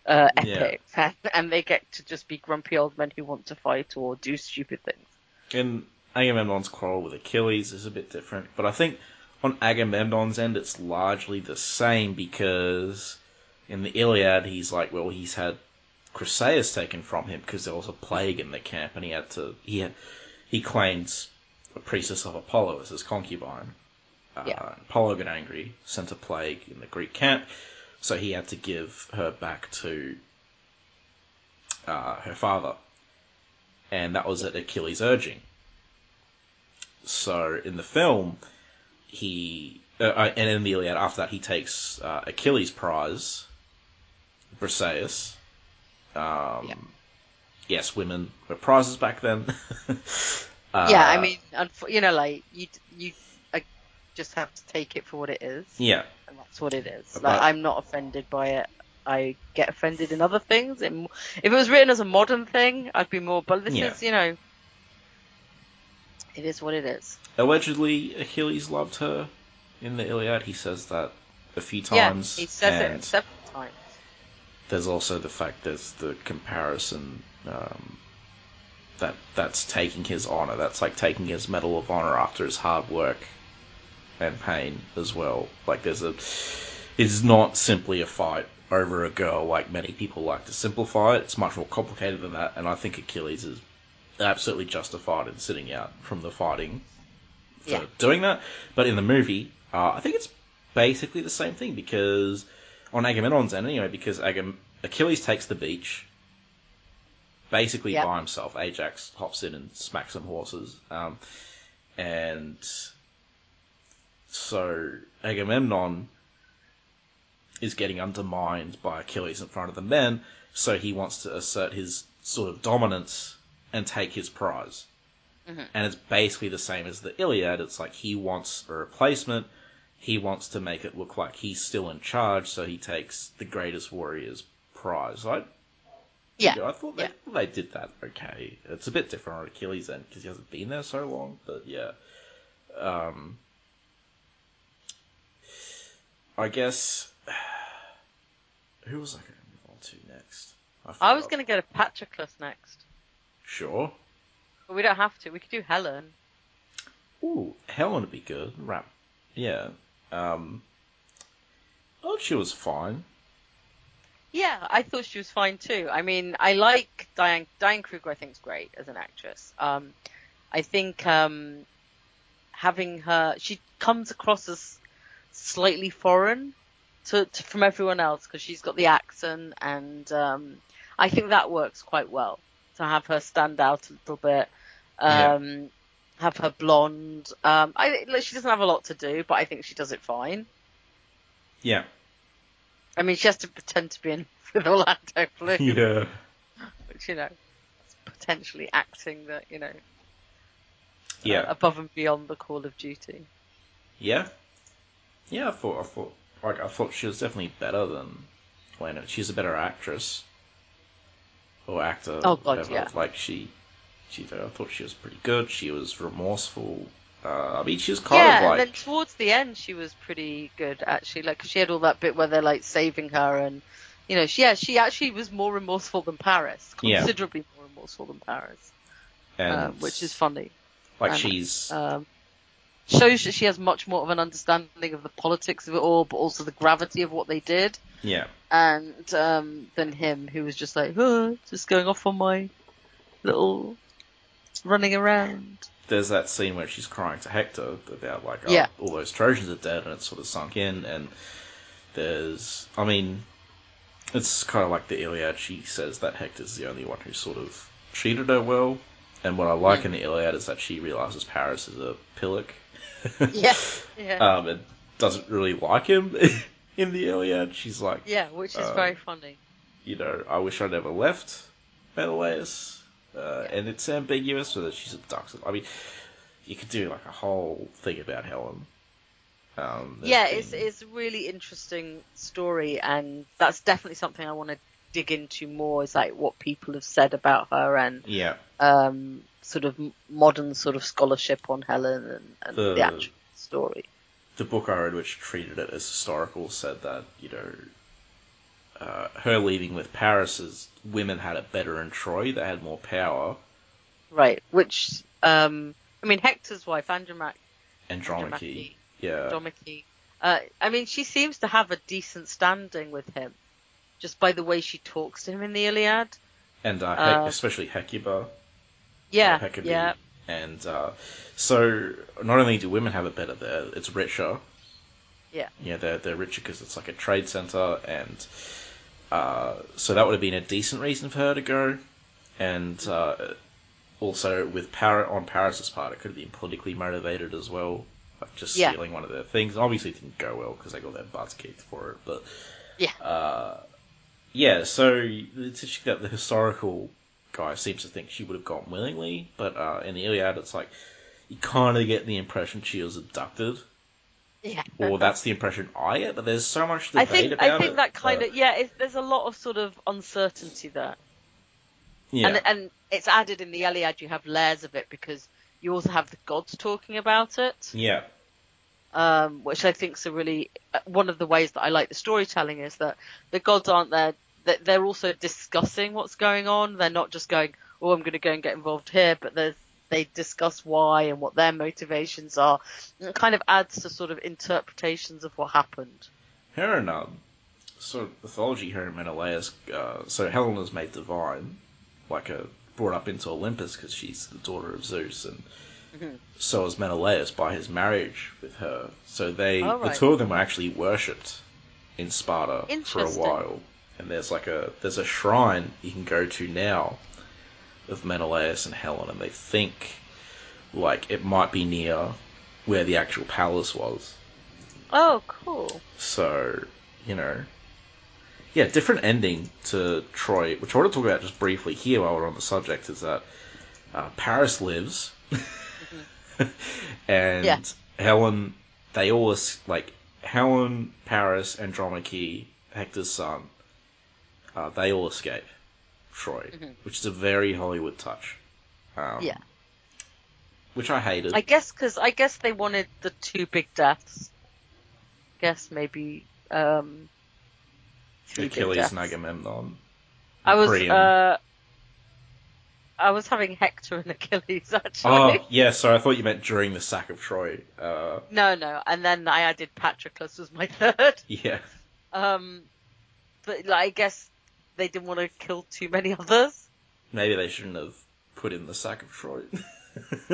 uh, epic, and, and they get to just be grumpy old men who want to fight or do stupid things. And Agamemnon's quarrel with Achilles is a bit different, but I think on Agamemnon's end it's largely the same because in the Iliad he's like, well, he's had Chryseis taken from him because there was a plague in the camp, and he had to he had, he claims a priestess of Apollo as his concubine. Uh, Yeah. Apollo got angry, sent a plague in the Greek camp, so he had to give her back to uh, her father, and that was at Achilles' urging. So in the film, he uh, uh, and in the Iliad after that he takes uh, Achilles' prize, Briseis. Um, Yeah. Yes, women were prizes back then. uh, yeah, I mean, you know, like you you I just have to take it for what it is, yeah, and that's what it is. Like I'm not offended by it. I get offended in other things. If it was written as a modern thing, I'd be more. But this Yeah. is, you know, it is what it is. allegedly Achilles loved her in the Iliad. He says that a few times. Yeah, he says and it several times. There's also the fact there's the comparison um, that that's taking his honor. That's like taking his medal of honor after his hard work and pain as well. Like there's a, it's not simply a fight over a girl like many people like to simplify it. It's much more complicated than that, and I think Achilles is absolutely justified in sitting out from the fighting for Yeah. doing that. But in the movie, uh, I think it's basically the same thing because on Agamemnon's end anyway, because Agam- Achilles takes the beach basically Yep. by himself. Ajax hops in and smacks some horses, um, and so Agamemnon is getting undermined by Achilles in front of the men. So he wants to assert his sort of dominance and take his prize. Mhm. And it's basically the same as the Iliad. It's like he wants a replacement. He wants to make it look like he's still in charge, so he takes the greatest warrior's prize. I, Yeah. I thought they, they did that okay. It's a bit different on Achilles' end because he hasn't been there so long, but yeah. Um, I guess. Who was I going to move on to next? I was going to go to Patroclus next, Sure. but we don't have to. We could do Helen. Ooh, Helen would be good. Rap. Yeah. Um. I thought she was fine. Yeah, I thought she was fine too. I mean, I like Diane Diane Kruger. I think is great as an actress. Um, I think um, having her, she comes across as slightly foreign to, to from everyone else because she's got the accent, and um, I think that works quite well to have her stand out a little bit. Yeah. Have her blonde. Um, I like, she doesn't have a lot to do, but I think she does it fine. Yeah. I mean, she has to pretend to be in with Orlando Bloom, yeah. which you know, potentially acting that you know Yeah. above and beyond the Call of Duty. Yeah. Yeah, I thought I thought like I thought she was definitely better than Lena. She's a better actress or actor. Oh, God, whatever. yeah. Like she, she. I thought she was pretty good. She was remorseful. Uh, I mean, she was kind yeah, of like and then towards the end, she was pretty good actually. Like she had all that bit where they're like saving her, and you know, she yeah, she actually was more remorseful than Paris, Yeah. considerably more remorseful than Paris, and uh, which is funny. like and, she's Um, shows that she has much more of an understanding of the politics of it all, but also the gravity of what they did, yeah and um, than him, who was just like, oh, just going off on my little running around. there's that scene where she's crying to Hector about like oh, Yeah. all those Trojans are dead and it's sort of sunk in and there's I mean it's kind of like the Iliad she says that Hector's the only one who sort of treated her well and what I like Mm. in the Iliad is that she realizes Paris is a pillock Yeah, yeah, um and doesn't really like him in the Iliad she's like yeah, which is um, very funny. you know I wish I'd never left Menelaus uh, and it's ambiguous whether she's abducted. I mean, you could do like a whole thing about Helen. Um, Yeah, been- it's it's a really interesting story, and that's definitely something I want to dig into more. Is like what people have said about her and yeah, um, sort of modern sort of scholarship on Helen and, and the, The- actual story. the book I read, which treated it as historical, said that you know, uh, her leaving with Paris is women had it better in Troy. They had more power. Right, which um, I mean Hector's wife Andromache, Andromache, yeah, Andromache. Uh, I mean she seems to have a decent standing with him, just by the way she talks to him in the Iliad. and uh, Uh, especially Hecuba. Yeah, yeah, And uh, so, not only do women have it better there, it's richer. Yeah. Yeah, they're, they're richer because it's like a trade center, and uh, so that would have been a decent reason for her to go. And uh, also, with Par- on Paris's part, it could have been politically motivated as well, like just Yeah. stealing one of their things. Obviously, it didn't go well because they got their butts kicked for it, but Yeah. uh, yeah. So it's interesting that the historical guy seems to think she would have gone willingly, but uh, in the Iliad, it's like you kind of get the impression she was abducted, yeah. or that's the impression I get. But there's so much I debate think about I think it. that kind uh, of yeah. There's a lot of sort of uncertainty there, yeah, and and it's added in the Iliad. You have layers of it because you also have the gods talking about it, yeah, um, which I think is a really uh, one of the ways that I like the storytelling is that the gods aren't there. That they're also discussing what's going on. They're not just going, "Oh, I'm going to go and get involved here," but there's they discuss why and what their motivations are. And it kind of adds to sort of interpretations of what happened. her and um, sort of mythology here in Menelaus. Uh, so Helena's made divine, like a brought up into Olympus because she's the daughter of Zeus, and Mhm. so is Menelaus by his marriage with her. So they, Oh, the two of them, were actually worshipped in Sparta for a while. And there's like a there's a shrine you can go to now of Menelaus and Helen, and they think like it might be near where the actual palace was. Oh, cool. So, you know, yeah, different ending to Troy, which I want to talk about just briefly here while we're on the subject, is that uh, Paris lives, and Yeah. Helen, they all like Helen, Paris, Andromache, Hector's son, uh, they all escape Troy, Mhm. which is a very Hollywood touch. Um, Yeah. Which I hated. I guess because I guess they wanted the two big deaths. Guess maybe um, Achilles and Agamemnon. I was uh, I was having Hector and Achilles actually. Oh, yeah, sorry, I thought you meant during the sack of Troy. Uh, No, no, and then I added Patroclus was my third. yeah. Um, but like, I guess they didn't want to kill too many others. Maybe they shouldn't have put in the sack of Troy.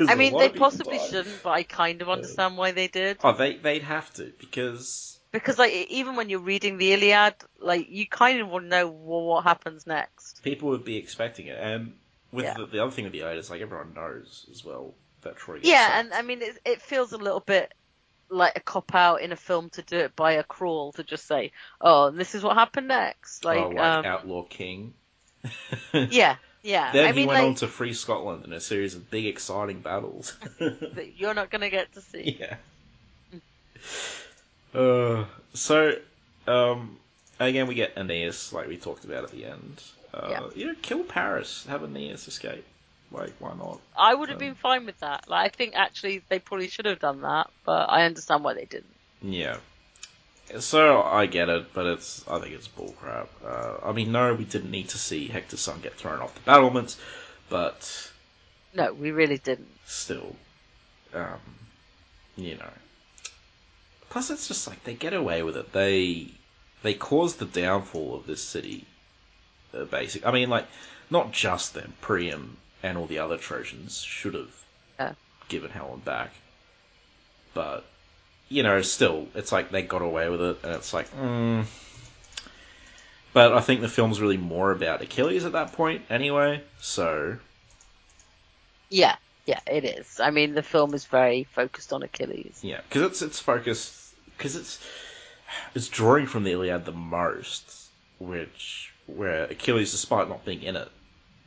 I mean, they possibly died. shouldn't, but I kind of understand why they did. Oh, they, they'd have to, because... Because like even when you're reading the Iliad, like you kind of want to know well, what happens next. people would be expecting it. And with Yeah. the, the other thing with the Iliad is, like, everyone knows as well that Troy Yeah, sacked. and I mean, it, it feels a little bit like a cop out in a film to do it by a crawl to just say, "Oh, this is what happened next." Like, oh, like um, Outlaw King. yeah, yeah. Then I he mean, went like, on to free Scotland in a series of big, exciting battles. that you're not gonna get to see. yeah. Uh, so, um, again, we get Aeneas, like we talked about at the end. Uh, Yeah. You know, kill Paris, have Aeneas escape. Like, why not? I would have been fine with that. Like, I think actually they probably should have done that, but I understand why they didn't. Yeah. So I get it, but it's I think it's bullcrap. Uh, I mean, no, we didn't need to see Hector's son get thrown off the battlements, but No, we really didn't. still, um, you know. Plus, it's just like they get away with it. They they cause the downfall of this city. Uh, basic. I mean, like not just them. Priam and all the other Trojans should have Yeah. given Helen back, but you know, still, it's like they got away with it, and it's like, mm. But I think the film's really more about Achilles at that point, anyway. So Yeah, yeah, it is. I mean, the film is very focused on Achilles. Yeah, because it's it's focused because it's it's drawing from the Iliad the most, which where Achilles, despite not being in it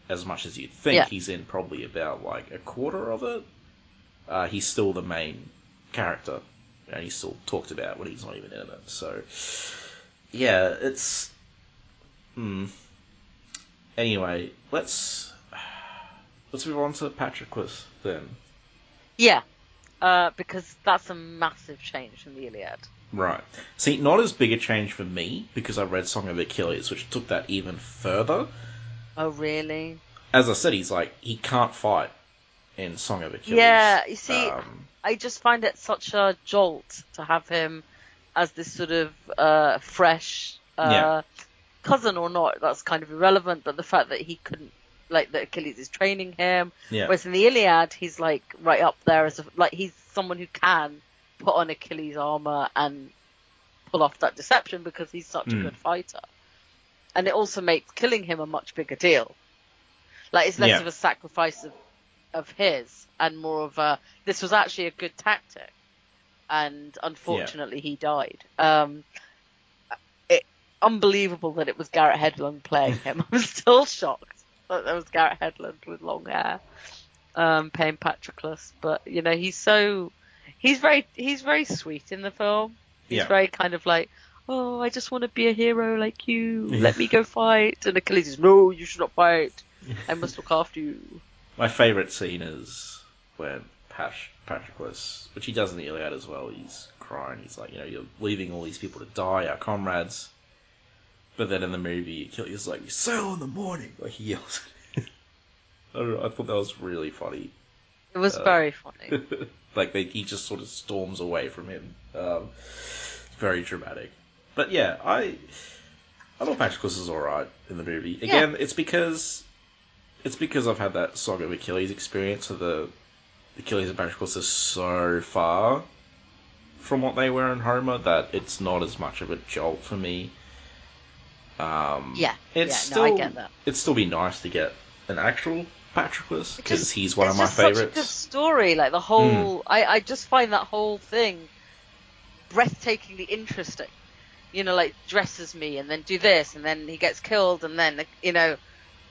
as much as you'd think, Yeah. he's in probably about like a quarter of it. Uh, he's still the main character, and he's still talked about when he's not even in it. So, yeah, it's. Hmm. Anyway, let's let's move on to Patroclus then. Yeah, uh, because that's a massive change from the Iliad. Right. See, not as big a change for me because I read Song of Achilles, which took that even further. Oh, really? As I said, he's like he can't fight in Song of Achilles. Yeah, you see, Um, I just find it such a jolt to have him as this sort of uh, fresh uh, Yeah. cousin or not. That's kind of irrelevant. But the fact that he couldn't, like, that Achilles is training him. yeah, Whereas in the Iliad, he's like right up there as a, like he's someone who can put on Achilles' armor and pull off that deception because he's such a Mm. good fighter. And it also makes killing him a much bigger deal. Like it's less Yeah. of a sacrifice of of his and more of a this was actually a good tactic. And unfortunately, he died. Um, it unbelievable that it was Garrett Hedlund playing him. I'm still shocked that there was Garrett Hedlund with long hair um, playing Patroclus. But you know, he's so he's very he's very sweet in the film. He's Yeah. very kind of like, oh, I just want to be a hero like you. Let me go fight. And Achilles is, no, you should not fight. I must look after you. my favourite scene is when Pash, Patroclus, which he does in the Iliad as well. He's crying. He's like, you know, you're leaving all these people to die, our comrades. But then in the movie, Achilles is like, you sail in the morning," like he yells. I don't know. I thought that was really funny. It was Uh, very funny. like they, he just sort of storms away from him. Um, very dramatic. But yeah, I I thought Patroclus is alright in the movie. Again, it's because it's because I've had that Song of Achilles experience of the Achilles and Patroclus are so far from what they were in Homer that it's not as much of a jolt for me. Um, Yeah, it's yeah, still no, I get that. it'd still be nice to get an actual Patroclus because he's one of my just Such a favorites. good story. Like the whole, I, I just find that whole thing breathtakingly interesting. You know, like dresses me and then do this and then he gets killed and then you know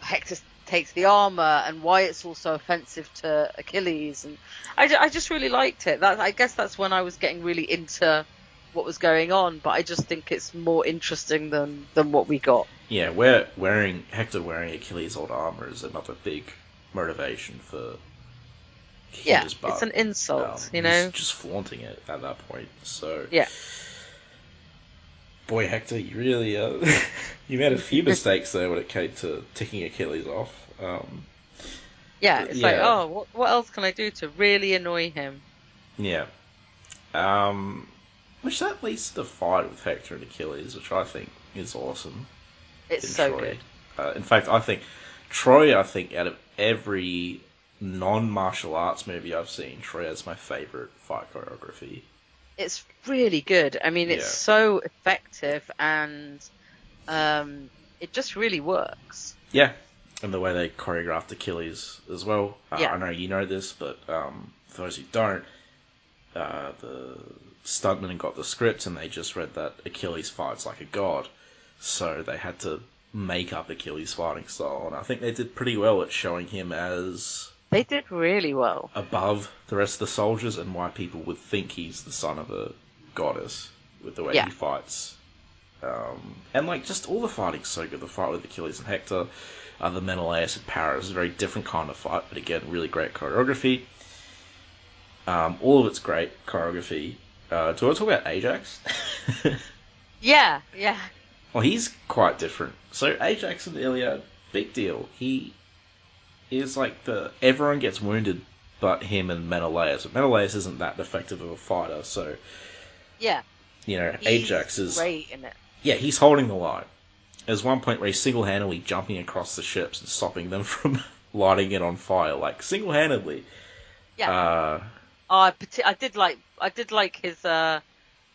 Hector takes the armor and why it's also offensive to Achilles and I, I just really liked it. That I guess that's when I was getting really into what was going on, but I just think it's more interesting than than what we got. Yeah, wear, wearing Hector wearing Achilles' old armor is another big motivation for Yeah, it's an insult, Um, you he's know. just flaunting it at that point. So Yeah. Boy, Hector, you really uh, you made a few mistakes there when it came to ticking Achilles off. Um, Yeah, it's like, oh, what, what else can I do to really annoy him? yeah, um, which that leads to the fight with Hector and Achilles, which I think is awesome. It's so Troy. good. Uh, in fact, I think Troy. I think out of every non-martial arts movie I've seen, Troy has my favorite fight choreography. It's really good. I mean, it's Yeah. so effective and um, it just really works. Yeah, and the way they choreographed Achilles as well. Uh, Yeah. I know you know this, but um, for those who don't, uh, the stuntman got the script and they just read that Achilles fights like a god, so they had to make up Achilles' fighting style, and I think they did pretty well at showing him as They did really well. above the rest of the soldiers and why people would think he's the son of a goddess with the way Yeah. he fights. Um, and like just all the fighting's so good. The fight with Achilles and Hector, uh, the Menelaus and Paris is a very different kind of fight, but again, really great choreography. Um, all of it's great choreography. Uh, do to talk about Ajax? Yeah, yeah. well, he's quite different. So Ajax and Iliad, big deal. He is like the everyone gets wounded, but him and Menelaus. But Menelaus isn't that effective of a fighter, so Yeah. you know He's Ajax is great in it. yeah he's holding the line. There's one point where he's single handedly jumping across the ships and stopping them from lighting it on fire, like single handedly. Yeah. Uh, I, I did like I did like his uh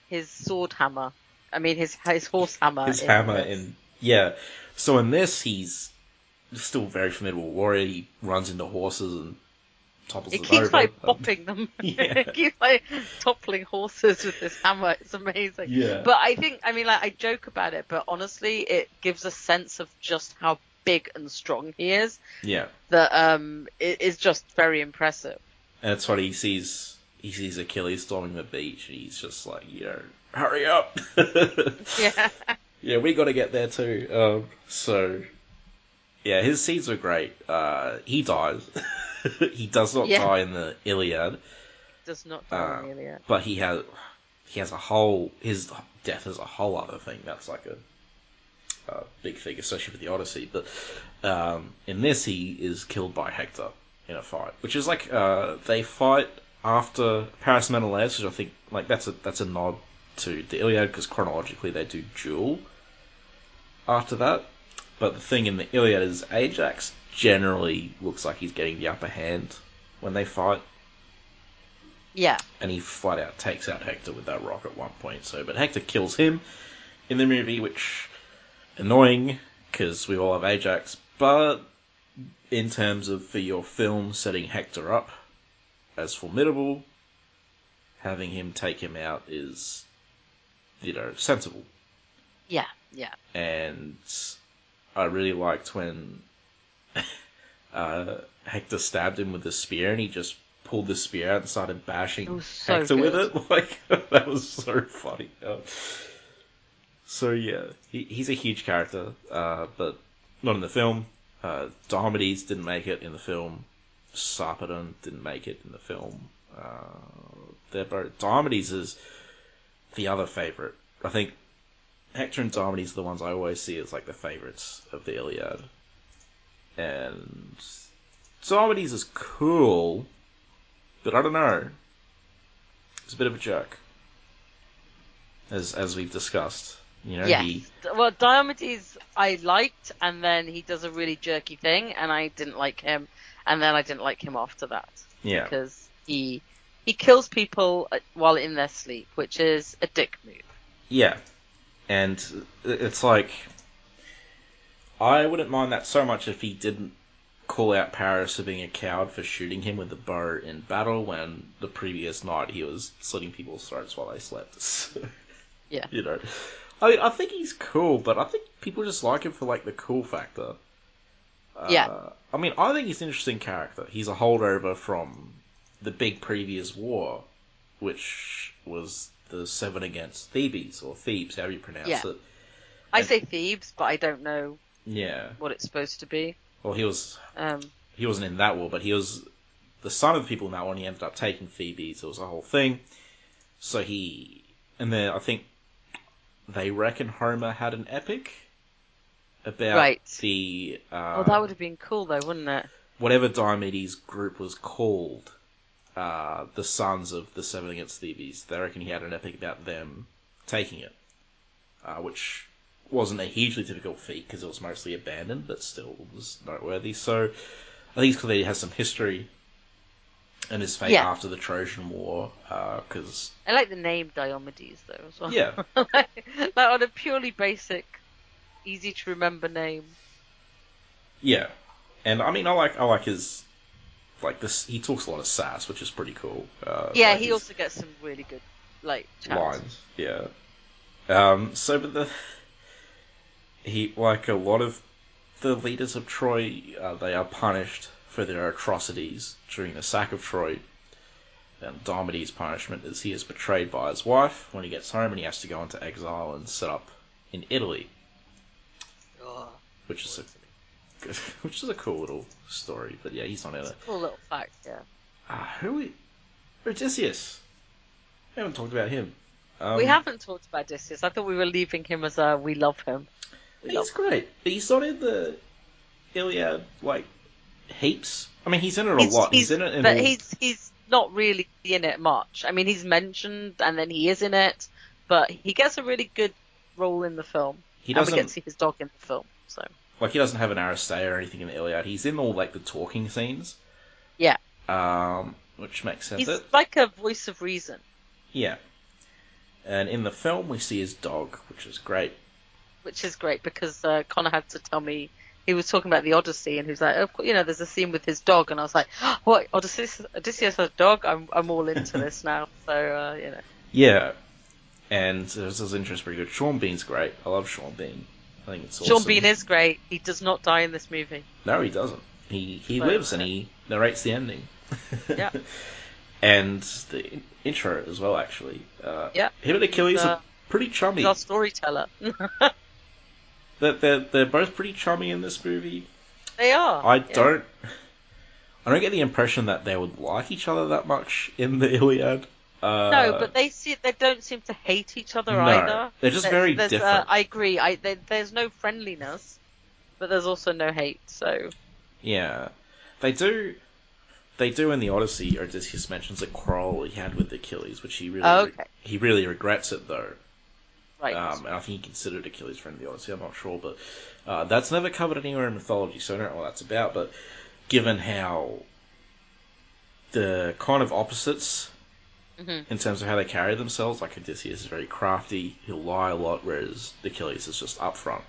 his sword hammer. I mean his his horse hammer. his in hammer this. in yeah. So in this, he's still very formidable warrior. He runs into horses and topples them keeps over. like Um, bopping them. Yeah. it keeps like toppling horses with this hammer. It's amazing. Yeah. But I think I mean like I joke about it, but honestly, it gives a sense of just how big and strong he is. yeah, That um it is just very impressive. and that's what he sees. He sees Achilles storming the beach, and he's just like, you know, hurry up. Yeah. yeah, we got to get there too. Um, so, yeah, his scenes were great. Uh, he dies. he does not Yeah. die in the Iliad. Does not Uh, tell me yet. but he has he has a whole his death is a whole other thing. That's like a, a big thing, especially for the Odyssey. But um, in this, he is killed by Hector in a fight, which is like uh, they fight after Paris Menelaus, which I think like that's a that's a nod to the Iliad because chronologically they do duel after that. But the thing in the Iliad is Ajax generally looks like he's getting the upper hand when they fight Yeah. and he flat out takes out Hector with that rock at one point. So, but Hector kills him in the movie, which annoying because we all have Ajax. But in terms of for your film setting Hector up as formidable, having him take him out is you know sensible. Yeah. Yeah. And I really liked when uh, Hector stabbed him with the spear, and he just pulled the spear out and started bashing so Hector with it. Like that was so funny. Uh, so yeah, he, he's a huge character, uh, but not in the film. Uh, Diomedes didn't make it in the film. Sarpedon didn't make it in the film. Uh, they're both Diomedes is the other favorite. I think Hector and Diomedes are the ones I always see as like the favorites of the Iliad. And Diomedes is cool, but I don't know. He's a bit of a jerk, as as we've discussed. You know, yes. he Well, Diomedes I liked, and then he does a really jerky thing, and I didn't like him, and then I didn't like him after that yeah because he he kills people uh, while in their sleep, which is a dick move. Yeah, and it's like I wouldn't mind that so much if he didn't call out Paris for being a coward for shooting him with a bow in battle when the previous night he was slitting people's throats while they slept. Yeah. you know, I mean, I think he's cool, but I think people just like him for like the cool factor. Uh, Yeah. I mean, I think he's an interesting character. He's a holdover from the big previous war, which was the Seven Against Thebes, or Thebes, however you pronounce Yeah. it. I say Thebes, but I don't know Yeah. what it's supposed to be. Well, he was Um, he wasn't in that war, but he was the son of the people in that one. He ended up taking Thebes. It was a whole thing. So he and then I think they reckon Homer had an epic about Right. the uh, oh, that would have been cool though, wouldn't it? whatever Diomedes group was called, uh, the sons of the Seven Against Thebes. They reckon he had an epic about them taking it, uh, which wasn't a hugely difficult feat because it was mostly abandoned, but still was noteworthy. So I think it's because he has some history and his fate Yeah. after the Trojan War, because I like the name Diomedes though as well. Yeah. like, like on a purely basic, easy to remember name. yeah, and I mean I like I like his like this. He talks a lot of sass, which is pretty cool. Uh, Yeah, like he also gets some really good like chats. lines. Yeah. Um. So, but the he like a lot of the leaders of Troy, uh, they are punished for their atrocities during the sack of Troy. And Diomedes' punishment is he is betrayed by his wife when he gets home, and he has to go into exile and set up in Italy, Ugh, which is a which is a cool little story. But yeah, he's not in it. cool little fact, yeah. Ah, who we? Odysseus. We haven't talked about him. Um, we haven't talked about Odysseus. I thought we were leaving him as a we love him. We love He's great. But he's not in the Iliad like heaps. I mean, he's in it a lot. He's, in it in but all... he's he's not really in it much. I mean, he's mentioned and then he is in it, but he gets a really good role in the film. he and we doesn't get to see his dog in the film. So like he doesn't have an Aristeia or anything in the Iliad. He's in all like the talking scenes. Yeah. Um, which makes sense. he's It- like a voice of reason, yeah. And in the film, we see his dog, which is great. which is great because uh, Connor had to tell me. He was talking about the Odyssey, and he was like, "Oh, you know, there's a scene with his dog," and I was like, "What? Odysseus? Odysseus has a dog? I'm I'm all into this now." So uh, you know, Yeah. And uh, this is interest pretty good. Sean Bean's great. I love Sean Bean. I think it's awesome. Sean Bean is great. He does not die in this movie. No, he doesn't. He he lives and uh, he narrates the ending. Yeah. and the intro as well, actually. Uh, Yeah. Him and Achilles uh, are pretty chummy. He's our storyteller. They're, they're they're both pretty chummy in this movie. they are. I yeah. don't. I don't get the impression that they would like each other that much in the Iliad. Uh, No, but they see they don't seem to hate each other No, either. they're just There's- very there's, different. Uh, I agree. I there, there's no friendliness, but there's also no hate. So Yeah, they do. They do in the Odyssey. Odysseus mentions a quarrel he had with Achilles, which he really Oh, okay. he really regrets it though. right. Um, and I think he considered Achilles friend in the Odyssey. I'm not sure, but uh, that's never covered anywhere in mythology, so I don't know what that's about. But given how the kind of opposites Mhm. in terms of how they carry themselves, like Odysseus is very crafty, he'll lie a lot, whereas Achilles is just upfront.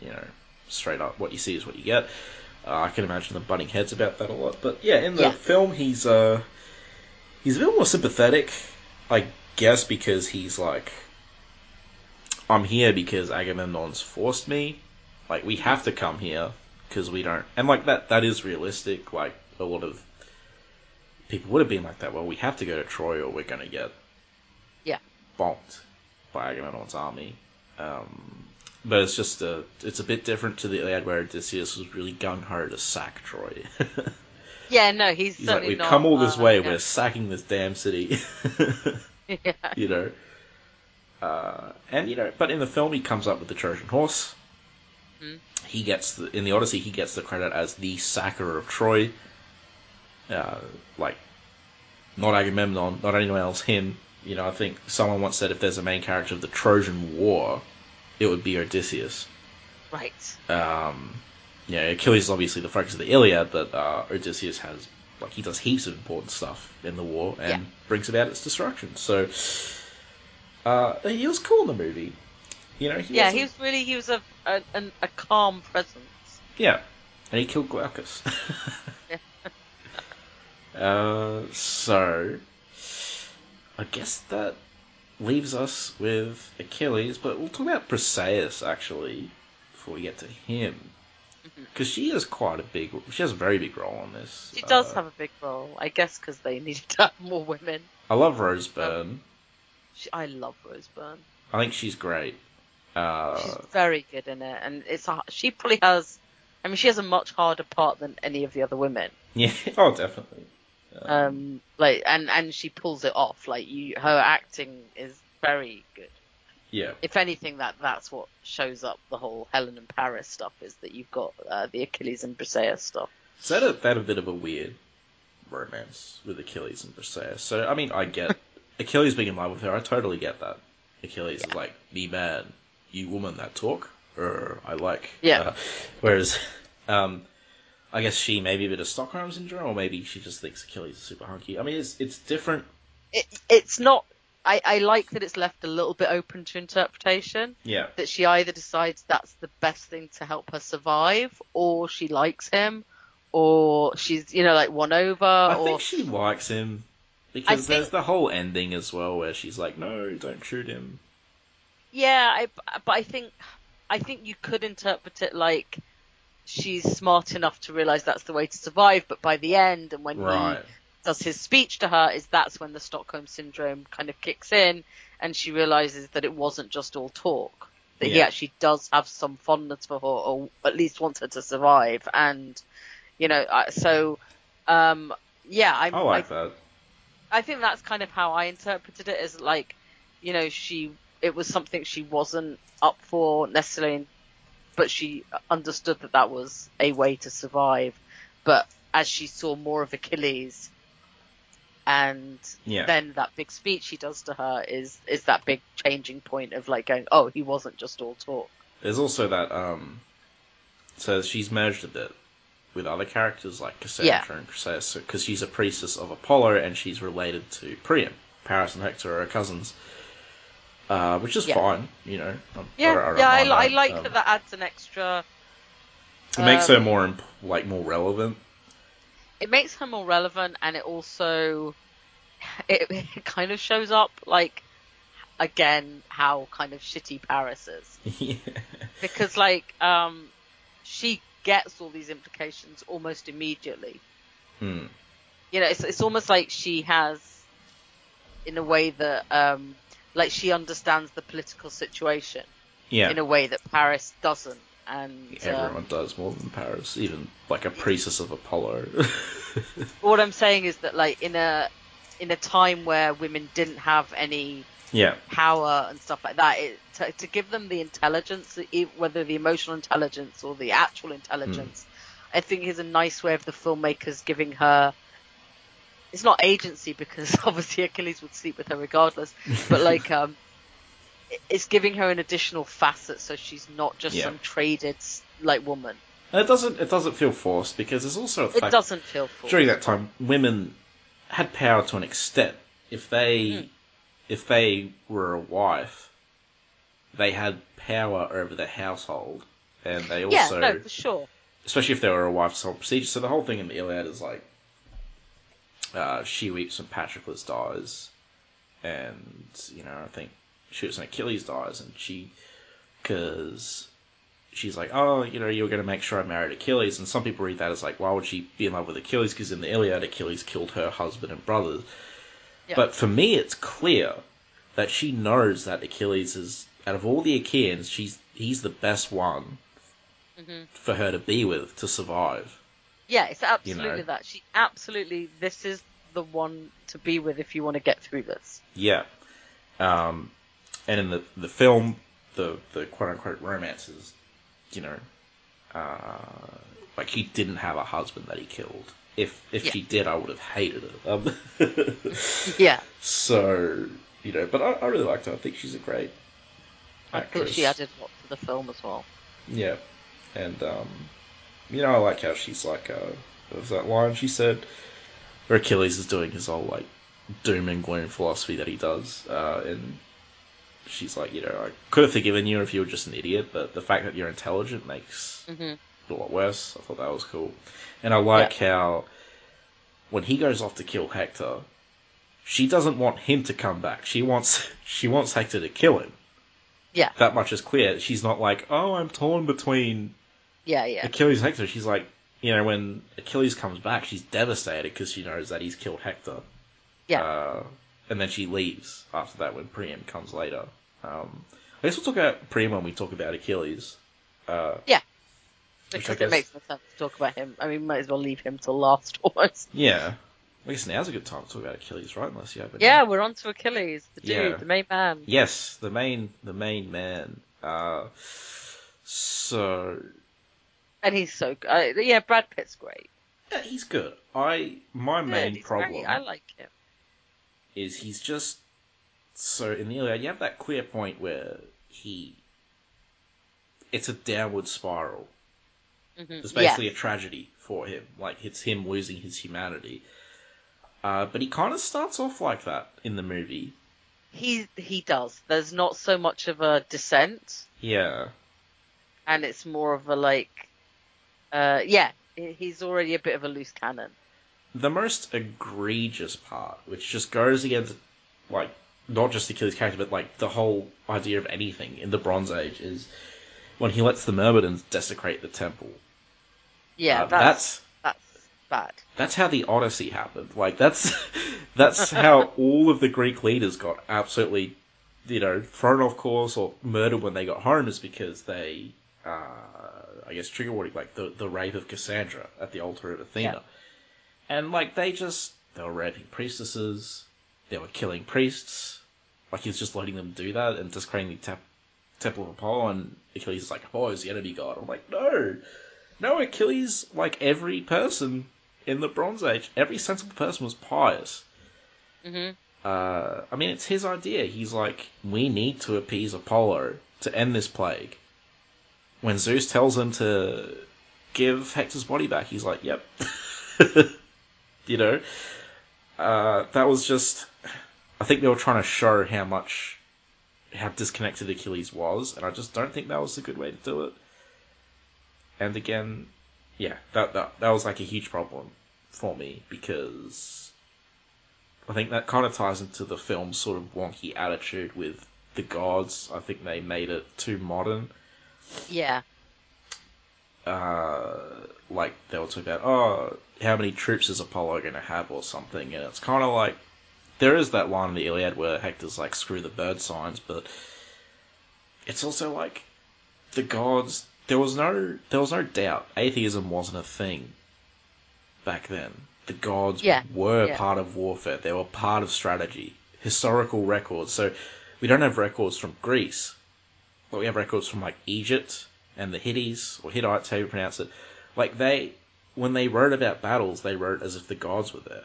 You know, straight up, what you see is what you get. Uh, I can imagine them butting heads about that a lot. But yeah, in the Yeah. film, he's uh, he's a bit more sympathetic, I guess, because he's like, I'm here because Agamemnon's forced me. Like, we have to come here because we don't. And like that, that is realistic. Like a lot of would have been like that. Well, we have to go to Troy, or we're gonna get Yeah. bonked by Agamemnon's army. Um, but it's just a, it's a bit different to the Iliad where Odysseus was really gung ho to sack Troy. yeah, no, he's, He's like, we've not, come all this uh, way, yeah. we're sacking this damn city. yeah. you know. Uh, and you know, but in the film, he comes up with the Trojan horse. Mhm. He gets the, in the Odyssey, he gets the credit as the sacker of Troy. Uh, like, not Agamemnon, not anyone else, him. You know, I think someone once said if there's a main character of the Trojan War, it would be Odysseus. Right. Um, you know, Achilles is obviously the focus of the Iliad, but uh, Odysseus has like he does heaps of important stuff in the war and Yeah. brings about its destruction. So uh, he was cool in the movie. You know, he Yeah, he was really he was a a, a calm presence. yeah, and he killed Glaucus. Uh, so I guess that leaves us with Achilles, but we'll talk about Briseis actually before we get to him. Because she has quite a big, she has a very big role on this. She does Uh, have a big role, I guess, because they needed to have more women. I love Rose Byrne. She, I love Rose Byrne. I think she's great. Uh, She's very good in it, and it's a, she probably has. I mean, she has a much harder part than any of the other women. yeah, oh, definitely. Um, like, and and she pulls it off. Like, you, her acting is very good. yeah, If anything, that that's what shows up the whole Helen and Paris stuff is that you've got uh, the Achilles and Briseis stuff. Is that a, that a bit of a weird romance with Achilles and Briseis. So I mean, I get Achilles being in love with her. I totally get that. Achilles is like me man, you woman that talk. Er, I like. Yeah. Uh, whereas, um, I guess she maybe a bit of Stockholm syndrome, or maybe she just thinks Achilles is super hunky. I mean, it's it's different. It, it's not. I, I like that it's left a little bit open to interpretation. Yeah, that she either decides that's the best thing to help her survive, or she likes him, or she's you know like won over, I or think she likes him because think- there's the whole ending as well where she's like, "No, don't shoot him." yeah, I, but I think I think you could interpret it like she's smart enough to realize that's the way to survive, but by the end and when Right. he does his speech to her, is that's when the Stockholm syndrome kind of kicks in, and she realizes that it wasn't just all talk. That he actually does have some fondness for her, or at least wants her to survive. And you know, so um, yeah, I'm, I like that. I think that's kind of how I interpreted it as like, you know, she it was something she wasn't up for necessarily, but she understood that that was a way to survive. But as she saw more of Achilles, and Yeah. then that big speech he does to her is is that big changing point of like going, oh, he wasn't just all talk. There's also that um so she's merged a bit with other characters like Cassandra Yeah. and Chryseis because she's a priestess of Apollo and she's related to Priam. Paris and Hector are cousins. Uh, which is Yeah. fine, you know. I Yeah, I yeah, I, I like Um, that that adds an extra. It makes her um, more imp- like more relevant. it makes her more relevant and it also it, it kind of shows up like again how kind of shitty Paris is yeah. because like um she gets all these implications almost immediately Hmm. you know it's it's almost like she has in a way that um like she understands the political situation Yeah. in a way that Paris doesn't and um, Everyone does more than Paris, even like a priestess of Apollo. what I'm saying is that like in a in a time where women didn't have any yeah. power and stuff like that, it, to, to give them the intelligence, whether the emotional intelligence or the actual intelligence, I think is a nice way of the filmmakers giving her. It's not agency because obviously Achilles would sleep with her regardless, but like um, it's giving her an additional facet so she's not just Yeah. some traded like woman. And it doesn't it doesn't feel forced because there's also the It doesn't feel forced. during that time women had power to an extent. If they Mhm. if they were a wife, they had power over the household, and they Yeah, also no, for sure. especially if they were a wife's whole procedure. So the whole thing in the Iliad is like, uh, she weeps and Patroclus dies, and you know I think she was Achilles dies, and she because she's like, oh, you know, you're going to make sure I married Achilles, and some people read that as like, why would she be in love with Achilles? Because in the Iliad, Achilles killed her husband and brothers. Yeah. But for me, it's clear that she knows that Achilles is out of all the Achaeans, she's he's the best one Mhm. for her to be with to survive. Yeah, it's absolutely know. that. She absolutely this is the one to be with if you want to get through this. Yeah. Um, and in the the film, the the quote unquote romance is, you know, uh, like he didn't have a husband that he killed. If if Yeah. she did, I would have hated it. Um, Yeah, so you know, but I, I really liked her. I think she's a great Actress. I thought she added a lot to the film as well. Yeah, and um, you know, I like how she's like, uh, what was that line she said? Where Achilles is doing his whole like doom and gloom philosophy that he does, uh, and she's like, you know, I could have forgiven you if you were just an idiot, but the fact that you're intelligent makes hmm it a lot worse. I thought that was cool, and I like how when he goes off to kill Hector, she doesn't want him to come back. She wants she wants Hector to kill him. Yeah. That much is clear. She's not like, oh, I'm torn between Yeah, yeah, Achilles and Hector, she's like, you know, when Achilles comes back, she's devastated because she knows that he's killed Hector. yeah. Uh, and then she leaves after that when Priam comes later. Um, I guess we'll talk about Priam when we talk about Achilles. Uh, I because guess- it makes no sense to talk about him. I mean, might as well leave him till last almost. yeah. I guess now's a good time to talk about Achilles, right? Unless you have. Yeah, we're on to Achilles, the dude, Yeah. the main man. Yes, the main, the main man. Uh, so And he's so good. Uh, yeah, Brad Pitt's great. yeah, he's good. I my Good, main problem. great. I like him. is he's just so in the Iliad you have that clear point where he it's a downward spiral. Mhm. It's basically Yeah. a tragedy for him. Like it's him losing his humanity. Uh, but he kind of starts off like that in the movie. He he does. There's not so much of a descent, Yeah. and it's more of a like, uh, yeah, he's already a bit of a loose cannon. The most egregious part, which just goes against, like, not just Achilles' character, but like the whole idea of anything in the Bronze Age, is when he lets the Myrmidons desecrate the temple. Yeah, Uh, that's, that's bad. that's how the Odyssey happened. Like that's that's how all of the Greek leaders got absolutely, you know, thrown off course or murdered when they got home is because they, I guess, trigger warning like the the rape of Cassandra at the altar of Athena, and like they just they were raping priestesses, they were killing priests, like he's just letting them do that and just creating the tap, temple of Apollo, and Achilles is like, oh, is the enemy god. I'm like, no. No, Achilles, like every person in the Bronze Age, every sensible person was pious. hmm Uh, I mean, it's his idea. He's like, we need to appease Apollo to end this plague. When Zeus tells him to give Hector's body back, he's like, yep. you know? Uh, that was just. I think they were trying to show how much. how disconnected Achilles was, and I just don't think that was a good way to do it. And again, yeah, that, that, that was like a huge problem for me because I think that kind of ties into the film's sort of wonky attitude with the gods. I think they made it too modern. Yeah. Uh, like they were talking about, oh, how many troops is Apollo going to have or something, and it's kind of like there is that line in the Iliad where Hector's like, screw the bird signs, but it's also like the gods. There was no, there was no doubt atheism wasn't a thing back then. The gods Yeah, were yeah. part of warfare. They were part of strategy, historical records. So we don't have records from Greece, but we have records from like Egypt and the Hittites or Hittites, how you pronounce it. Like they, when they wrote about battles, they wrote as if the gods were there.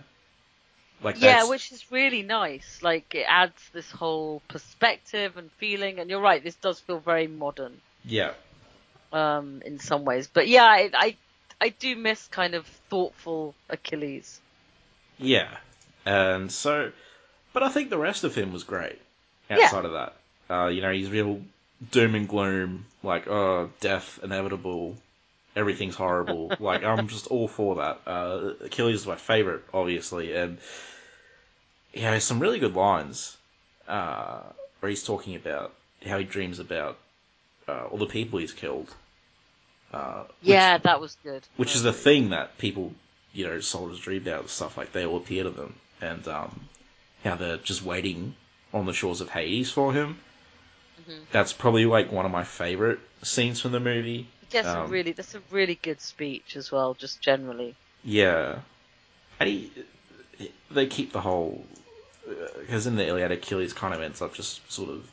Like Yeah, that's- which is really nice. Like it adds this whole perspective and feeling. And you're right, this does feel very modern yeah, um, in some ways. But yeah, I, I I do miss kind of thoughtful Achilles. Yeah, and so, but I think the rest of him was great. Yeah. Outside of that, uh, you know, he's real doom and gloom, like oh, death inevitable, everything's horrible. like I'm just all for that. Uh, Achilles is my favorite, obviously, and he has some really good lines uh, where he's talking about how he dreams about uh, all the people he's killed. Uh, which- Yeah, that was good. which is a thing that people, you know, soldiers dream about and stuff like they all appear to them, and um, how they're just waiting on the shores of Hades for him. Mhm. That's probably like one of my favorite scenes from the movie. That's a um, really that's a really good speech as well, just generally. Yeah, and he, they keep the whole because in the Iliad, Achilles kind of ends up just sort of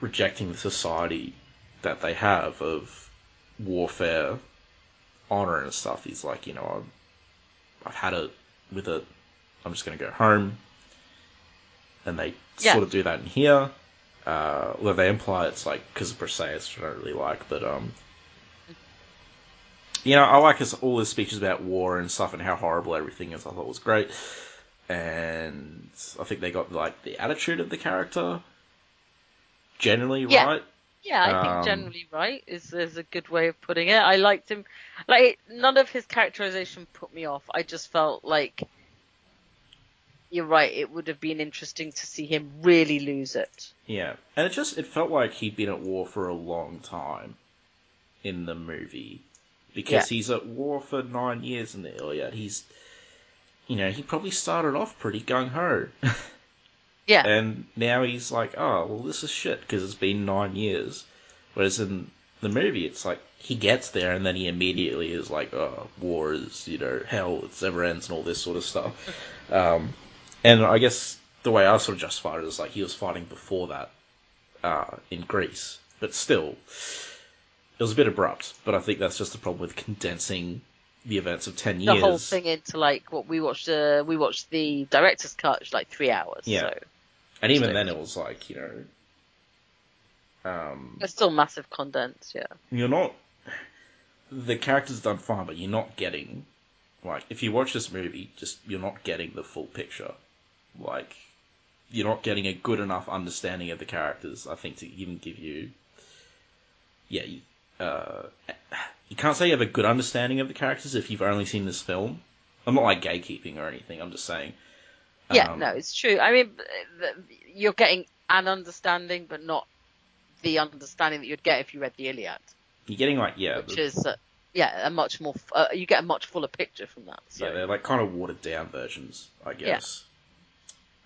rejecting the society that they have of warfare, honor, and stuff. He's like, you know, I've, I've had it with it. I'm just going to go home. And they Yeah. sort of do that in here. Uh, imply it's like because of Briseis, which I don't really like, but um, you know, I like his all his speeches about war and stuff and how horrible everything is. I thought was great, and I think they got like the attitude of the character generally Yeah. right. Yeah, I Um, think generally right is is a good way of putting it. I liked him. Like none of his characterization put me off. I just felt like you're right. It would have been interesting to see him really lose it. Yeah, and it just it felt like he'd been at war for a long time in the movie because he's at war for nine years in the Iliad. He's, you know, he probably started off pretty gung ho, Yeah, and now he's like, oh well, this is shit because it's been nine years. Whereas in the movie, it's like he gets there and then he immediately is like, oh, war is you know hell, it's never ends and all this sort of stuff. Um, and I guess the way I sort of justify it is like he was fighting before that uh, in Greece, but still, it was a bit abrupt. But I think that's just the problem with condensing the events of ten years. the whole thing into like what we watched. Uh, we watched the director's cut, which like three hours. Yeah. So and even Still. then, it was like you know, um, it's still massive condense. Yeah. you're not. The character's done fine, but you're not getting like if you watch this movie, just you're not getting the full picture. Like you're not getting a good enough understanding of the characters. I think to even give you, yeah, you- uh, you can't say you have a good understanding of the characters if you've only seen this film. I'm not like gatekeeping or anything. I'm just saying. Yeah, um, no, it's true. I mean, you're getting an understanding, but not the understanding that you'd get if you read the Iliad, You're getting like yeah, which the- is uh, yeah, a much more. Uh, you get a much fuller picture from that. So. yeah, they're like kind of watered down versions, I guess.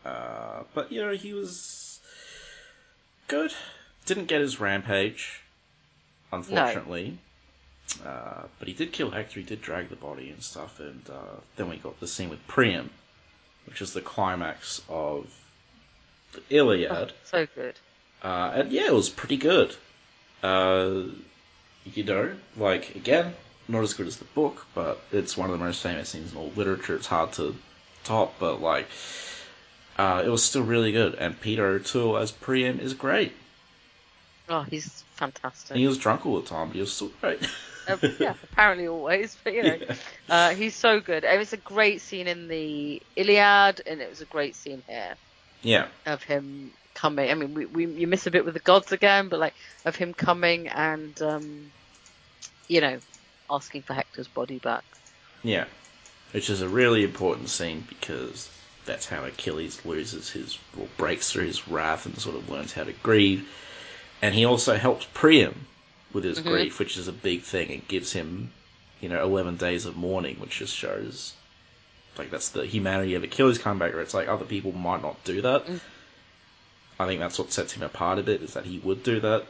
Uh, but you know, he was good. Didn't get his rampage, unfortunately. Uh, but he did kill Hector. He did drag the body and stuff. And uh, then we got the scene with Priam, which is the climax of the Iliad. Oh, so good. Uh, and yeah, it was pretty good. Uh, you know, like again, not as good as the book, but it's one of the most famous scenes in all literature. It's hard to top, but like, uh, it was still really good. And Peter O'Toole as Priam is great. Oh, he's fantastic. And he was drunk all the time, but he was still great. Uh, yeah, apparently always, but you know, Yeah. uh, he's so good. It was a great scene in the Iliad, and it was a great scene here yeah, of him coming. I mean, we, we you miss a bit with the gods again, but like of him coming and um, you know, asking for Hector's body back. yeah. Which is a really important scene because that's how Achilles loses his, or breaks through his wrath and sort of learns how to grieve. And he also helps Priam with his Mhm. grief, which is a big thing. It gives him, you know, 11 days of mourning, which just shows, like, that's the humanity of Achilles comeback, where it's like other people might not do that. Mm. I think that's what sets him apart a bit, is that he would do that.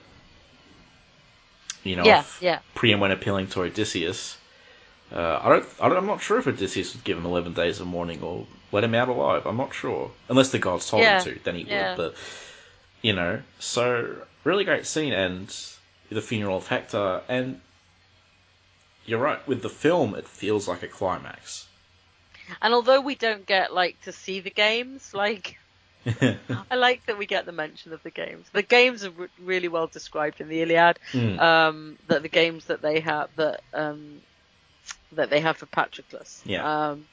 You know, yeah, if yeah. Priam went appealing to Odysseus, uh, I don't, I I'm not sure if Odysseus would give him 11 days of mourning or let him out alive. I'm not sure. Unless the gods told Yeah, him to, then he yeah. would. But, you know, so really great scene and the funeral of Hector. And you're right, with the film, it feels like a climax. And although we don't get like to see the games, like I like that we get the mention of the games. The games are re- really well described in the Iliad. Hmm. Um, that the games that they have that um, that they have for Patroclus. Yeah. Um,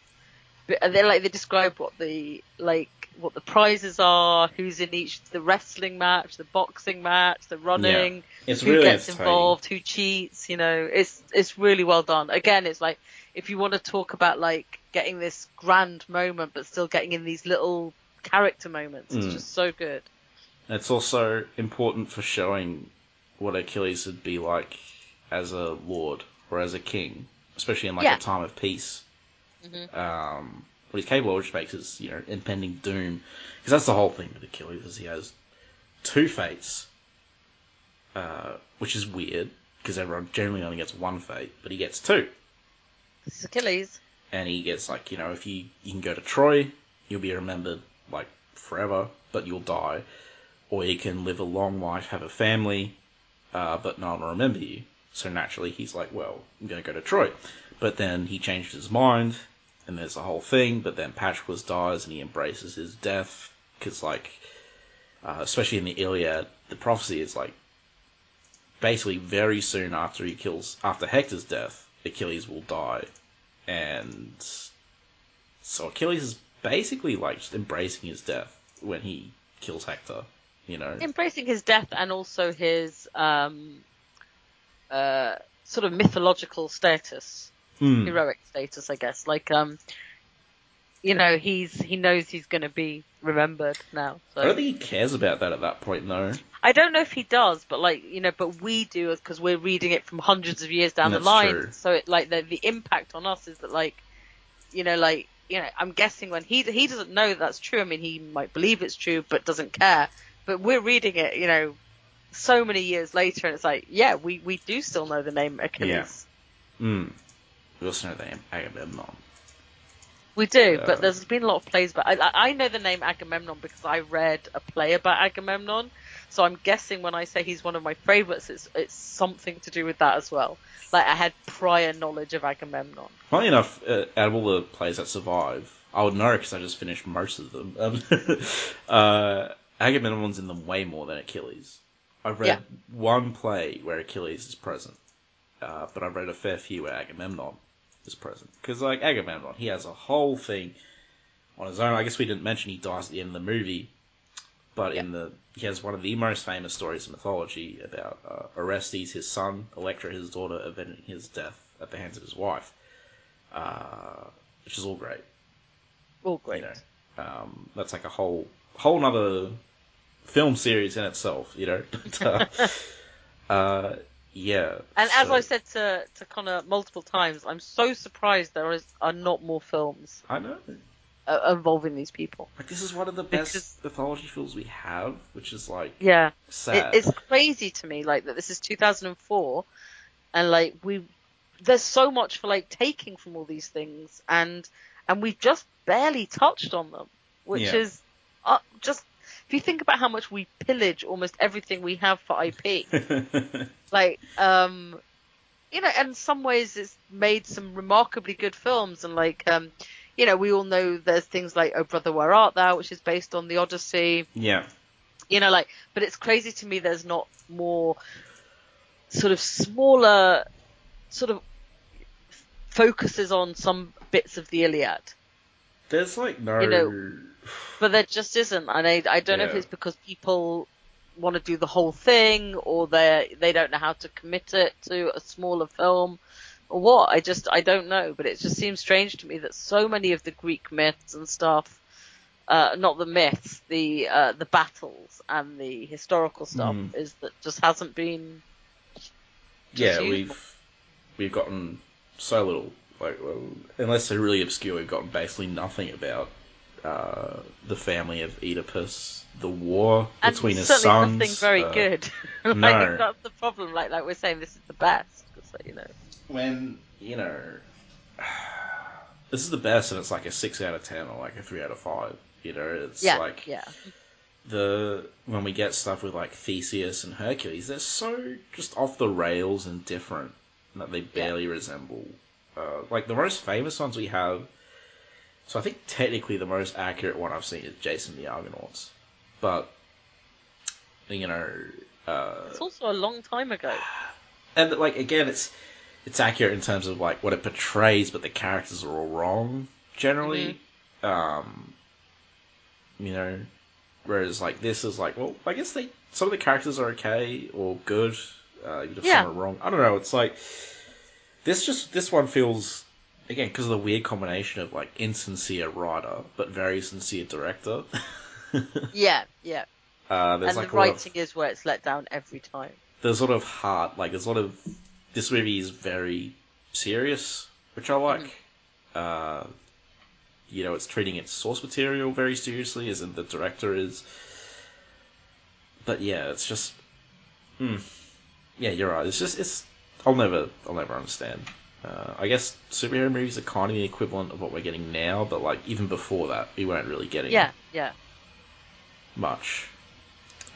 but they like they describe what the like what the prizes are, who's in each the wrestling match, the boxing match, the running, it's who really gets involved, who cheats. You know, it's it's really well done. Again, it's like if you want to talk about like getting this grand moment, but still getting in these little character moments, it's Mm. just so good. It's also important for showing what Achilles would be like as a lord or as a king, especially in like Yeah. a time of peace. Mhm. Um, what he's capable of, which makes his you know impending doom, because that's the whole thing with Achilles is he has two fates, uh, which is weird because everyone generally only gets one fate, but he gets two, This is Achilles. and he gets like you know if you you can go to Troy, you'll be remembered like forever, but you'll die, or you can live a long life, have a family, uh, but no one will remember you. So naturally, he's like, well, I'm going to go to Troy. But then he changed his mind, and there's a whole thing. But then Patroclus dies, and he embraces his death because, like, uh, especially in the Iliad, the prophecy is like basically very soon after he kills after Hector's death, Achilles will die, and so Achilles is basically like just embracing his death when he kills Hector. You know, embracing his death and also his um, uh, sort of mythological status, Hmm. heroic status, I guess. Like, um, you know, he's he knows he's going to be remembered now. So I don't think he cares about that at that point, though. I don't know if he does, but like you know, but we do because we're reading it from hundreds of years down That's the line. true. So it like the the impact on us is that like, you know, like you know, I'm guessing when he he doesn't know that that's true. I mean, he might believe it's true, but doesn't care. But we're reading it, you know, so many years later, and it's like, yeah, we we do still know the name Achilles. Hmm. We also know the name Agamemnon. We do, Yeah. but there's been a lot of plays. But I, I I know the name Agamemnon because I read a play about Agamemnon. So I'm guessing when I say he's one of my favourites, it's it's something to do with that as well. Like I had prior knowledge of Agamemnon. Funny enough, uh, out of all the plays that survive, I would know because I just finished most of them. Um, uh, Agamemnon's in them way more than Achilles. I've read Yeah. one play where Achilles is present, uh, but I've read a fair few where Agamemnon is present. Because, like, Agamemnon, he has a whole thing on his own. I guess we didn't mention he dies at the end of the movie, But in the he has one of the most famous stories in mythology about uh, Orestes, his son, Electra, his daughter, avenging his death at the hands of his wife, uh, which is all great. All great. You know, um, that's like a whole whole other film series in itself. You know, but, uh, uh, yeah. And as I've said to, to Connor multiple times, I'm so surprised there is, are not more films I know. uh, involving these people. Like this is one of the best Because- mythology films we have, which is like Yeah. It, it's crazy to me, like, that this is 2004, and, like, we, there's so much for, like, taking from all these things, and, and we've just barely touched on them, which Yeah. is, uh, just, if you think about how much we pillage almost everything we have for IP, like um you know and in some ways it's made some remarkably good films and like um you know we all know there's things like oh brother where art thou which is based on the odyssey yeah. you know like but it's crazy to me there's not more sort of smaller sort of focuses on some bits of the iliad There's like no. You know, but there just isn't and i, I don't know if it's because people want to do the whole thing or they they don't know how to commit it to a smaller film or what i just i don't know but it just seems strange to me that so many of the greek myths and stuff uh, not the myths the uh, the battles and the historical stuff Mm. is that just hasn't been yeah, we've we've gotten so little. Like, well, unless they're really obscure, we've gotten basically nothing about uh, the family of Oedipus, the war and between his sons. nothing very uh, good like no. that's the problem like like we're saying this is the best so you know When you know, this is the best, and it's like a six out of ten or like a three out of five. You know, it's yeah like yeah the when we get stuff with like Theseus and Hercules, they're so just off the rails and different that they barely resemble. Uh, like the most famous ones we have. So I think technically the most accurate one I've seen is Jason the Argonauts, but you know, uh, it's also a long time ago and like again, it's it's accurate in terms of like what it portrays, but the characters are all wrong generally. Um, you know, whereas like this is like, well, I guess they some of the characters are okay or good. Uh, even if Yeah. some are wrong, I don't know. It's like this just this one feels again because of the weird combination of like insincere writer but very sincere director. Yeah, yeah. uh, there's and like the lot of- writing is where it's let down every time. there's a lot of heart. Like there's a lot of this movie is very serious, which I like. Uh, you know, it's treating its source material very seriously, as in the director is. But yeah, it's just, hmm. yeah, you're right. It's just it's. I'll never, I'll never understand. Uh, I guess superhero movies are kind of the equivalent of what we're getting now, but like even before that, we weren't really getting Yeah, yeah. much.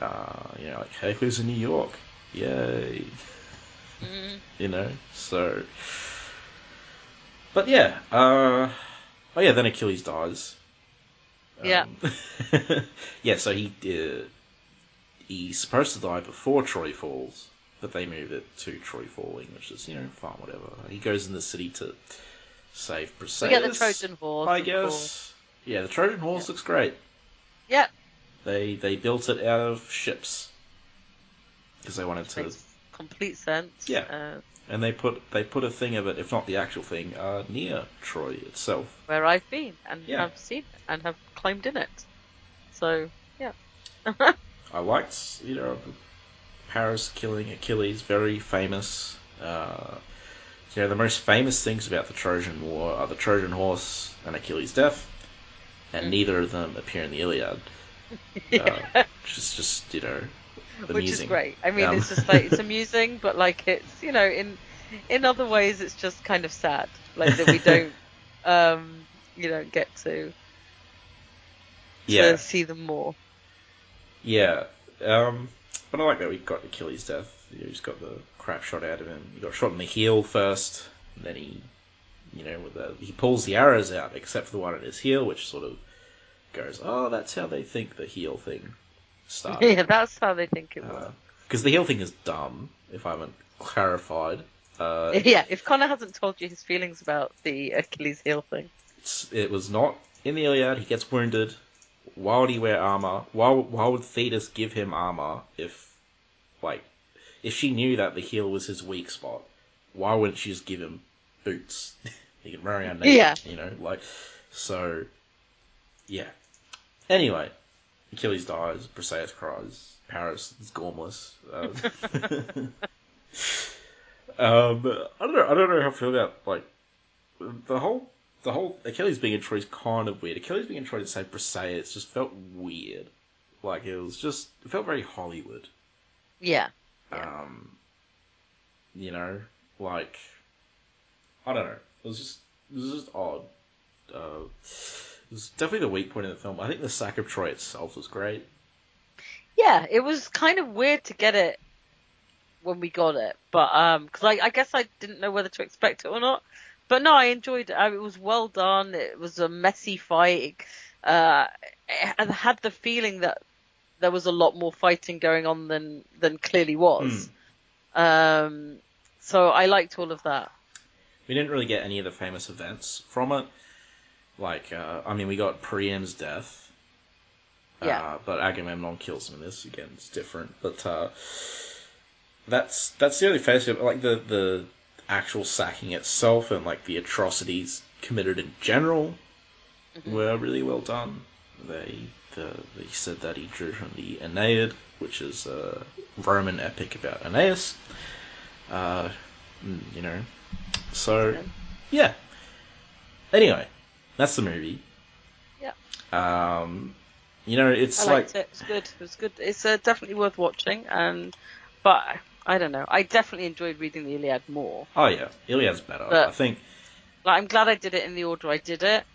Uh, you know, like Hercules in New York, yay! Mm, you know. So, but yeah, uh, oh yeah, then Achilles dies. Yeah. Um, yeah. So he uh, he's supposed to die before Troy falls, but they move it to Troy falling, which is you know fine, whatever. He goes in the city to save we Briseis. get the Trojan horse. I guess. Yeah, the Trojan horse looks great. Yeah, They they built it out of ships because they wanted to, makes complete sense. Yeah. Uh, and they put they put a thing of it, if not the actual thing, uh, near Troy itself. where I've been and Yeah. have seen it and have climbed in it. So yeah. I liked, you know, Paris killing Achilles, very famous. Uh, you know, the most famous things about the Trojan War are the Trojan horse and Achilles' death, and neither of them appear in the Iliad. Uh, which is just, you know, amusing. Which is great. I mean, Um, it's just like it's amusing, but like it's you know in in other ways it's just kind of sad, like that we don't um you don't get to to yeah, see them more. yeah. Um, but I like that we got Achilles' death. You know, he's got the crap shot out of him. He got shot in the heel first, and then he, you know, with the, he pulls the arrows out, except for the one in his heel, which sort of goes, oh, that's how they think the heel thing started. yeah, that's how they think it works. Because the heel thing is dumb, if I haven't clarified. Uh, yeah, if Connor hasn't told you his feelings about the Achilles heel thing, it was not in the Iliad. He gets wounded why would he wear armor? Why why would Thetis give him armor if like if she knew that the heel was his weak spot? Why wouldn't she just give him boots? he can run around naked, Yeah. you know, like so. Yeah. Anyway, Achilles dies. Briseis cries. Paris is gormless. Um, um, I don't know. I don't know how I feel about like the whole the whole Achilles being in Troy is kind of weird. Achilles being in Troy to save Briseis it just felt weird. Like it was just it felt very Hollywood. Yeah. Um, you know, like I don't know. It was just it was just odd. Uh, it was definitely the weak point in the film. I think the sack of Troy itself was great. Yeah, it was kind of weird to get it when we got it, but um, because I, I guess I didn't know whether to expect it or not. But no, I enjoyed it. It was well done. It was a messy fight. Uh, and had the feeling that there was a lot more fighting going on than than clearly was. Um, so I liked all of that. We didn't really get any of the famous events from it. Like, uh, I mean, we got Priam's death. Yeah. Uh, but Agamemnon kills him in this. Again, it's different. But uh, that's that's the only face like the the actual sacking itself and like the atrocities committed in general were really well done. They the, they said that he drew from the Aeneid, which is a Roman epic about Aeneas. Uh, mm, you know, so yeah. Anyway, that's the movie. Yeah. Um, you know, it's I like it. It's good. It was good. It's uh, definitely worth watching. And but I don't know. I definitely enjoyed reading the Iliad more. oh yeah, Iliad's better. But- I think Like I'm glad I did it in the order I did it.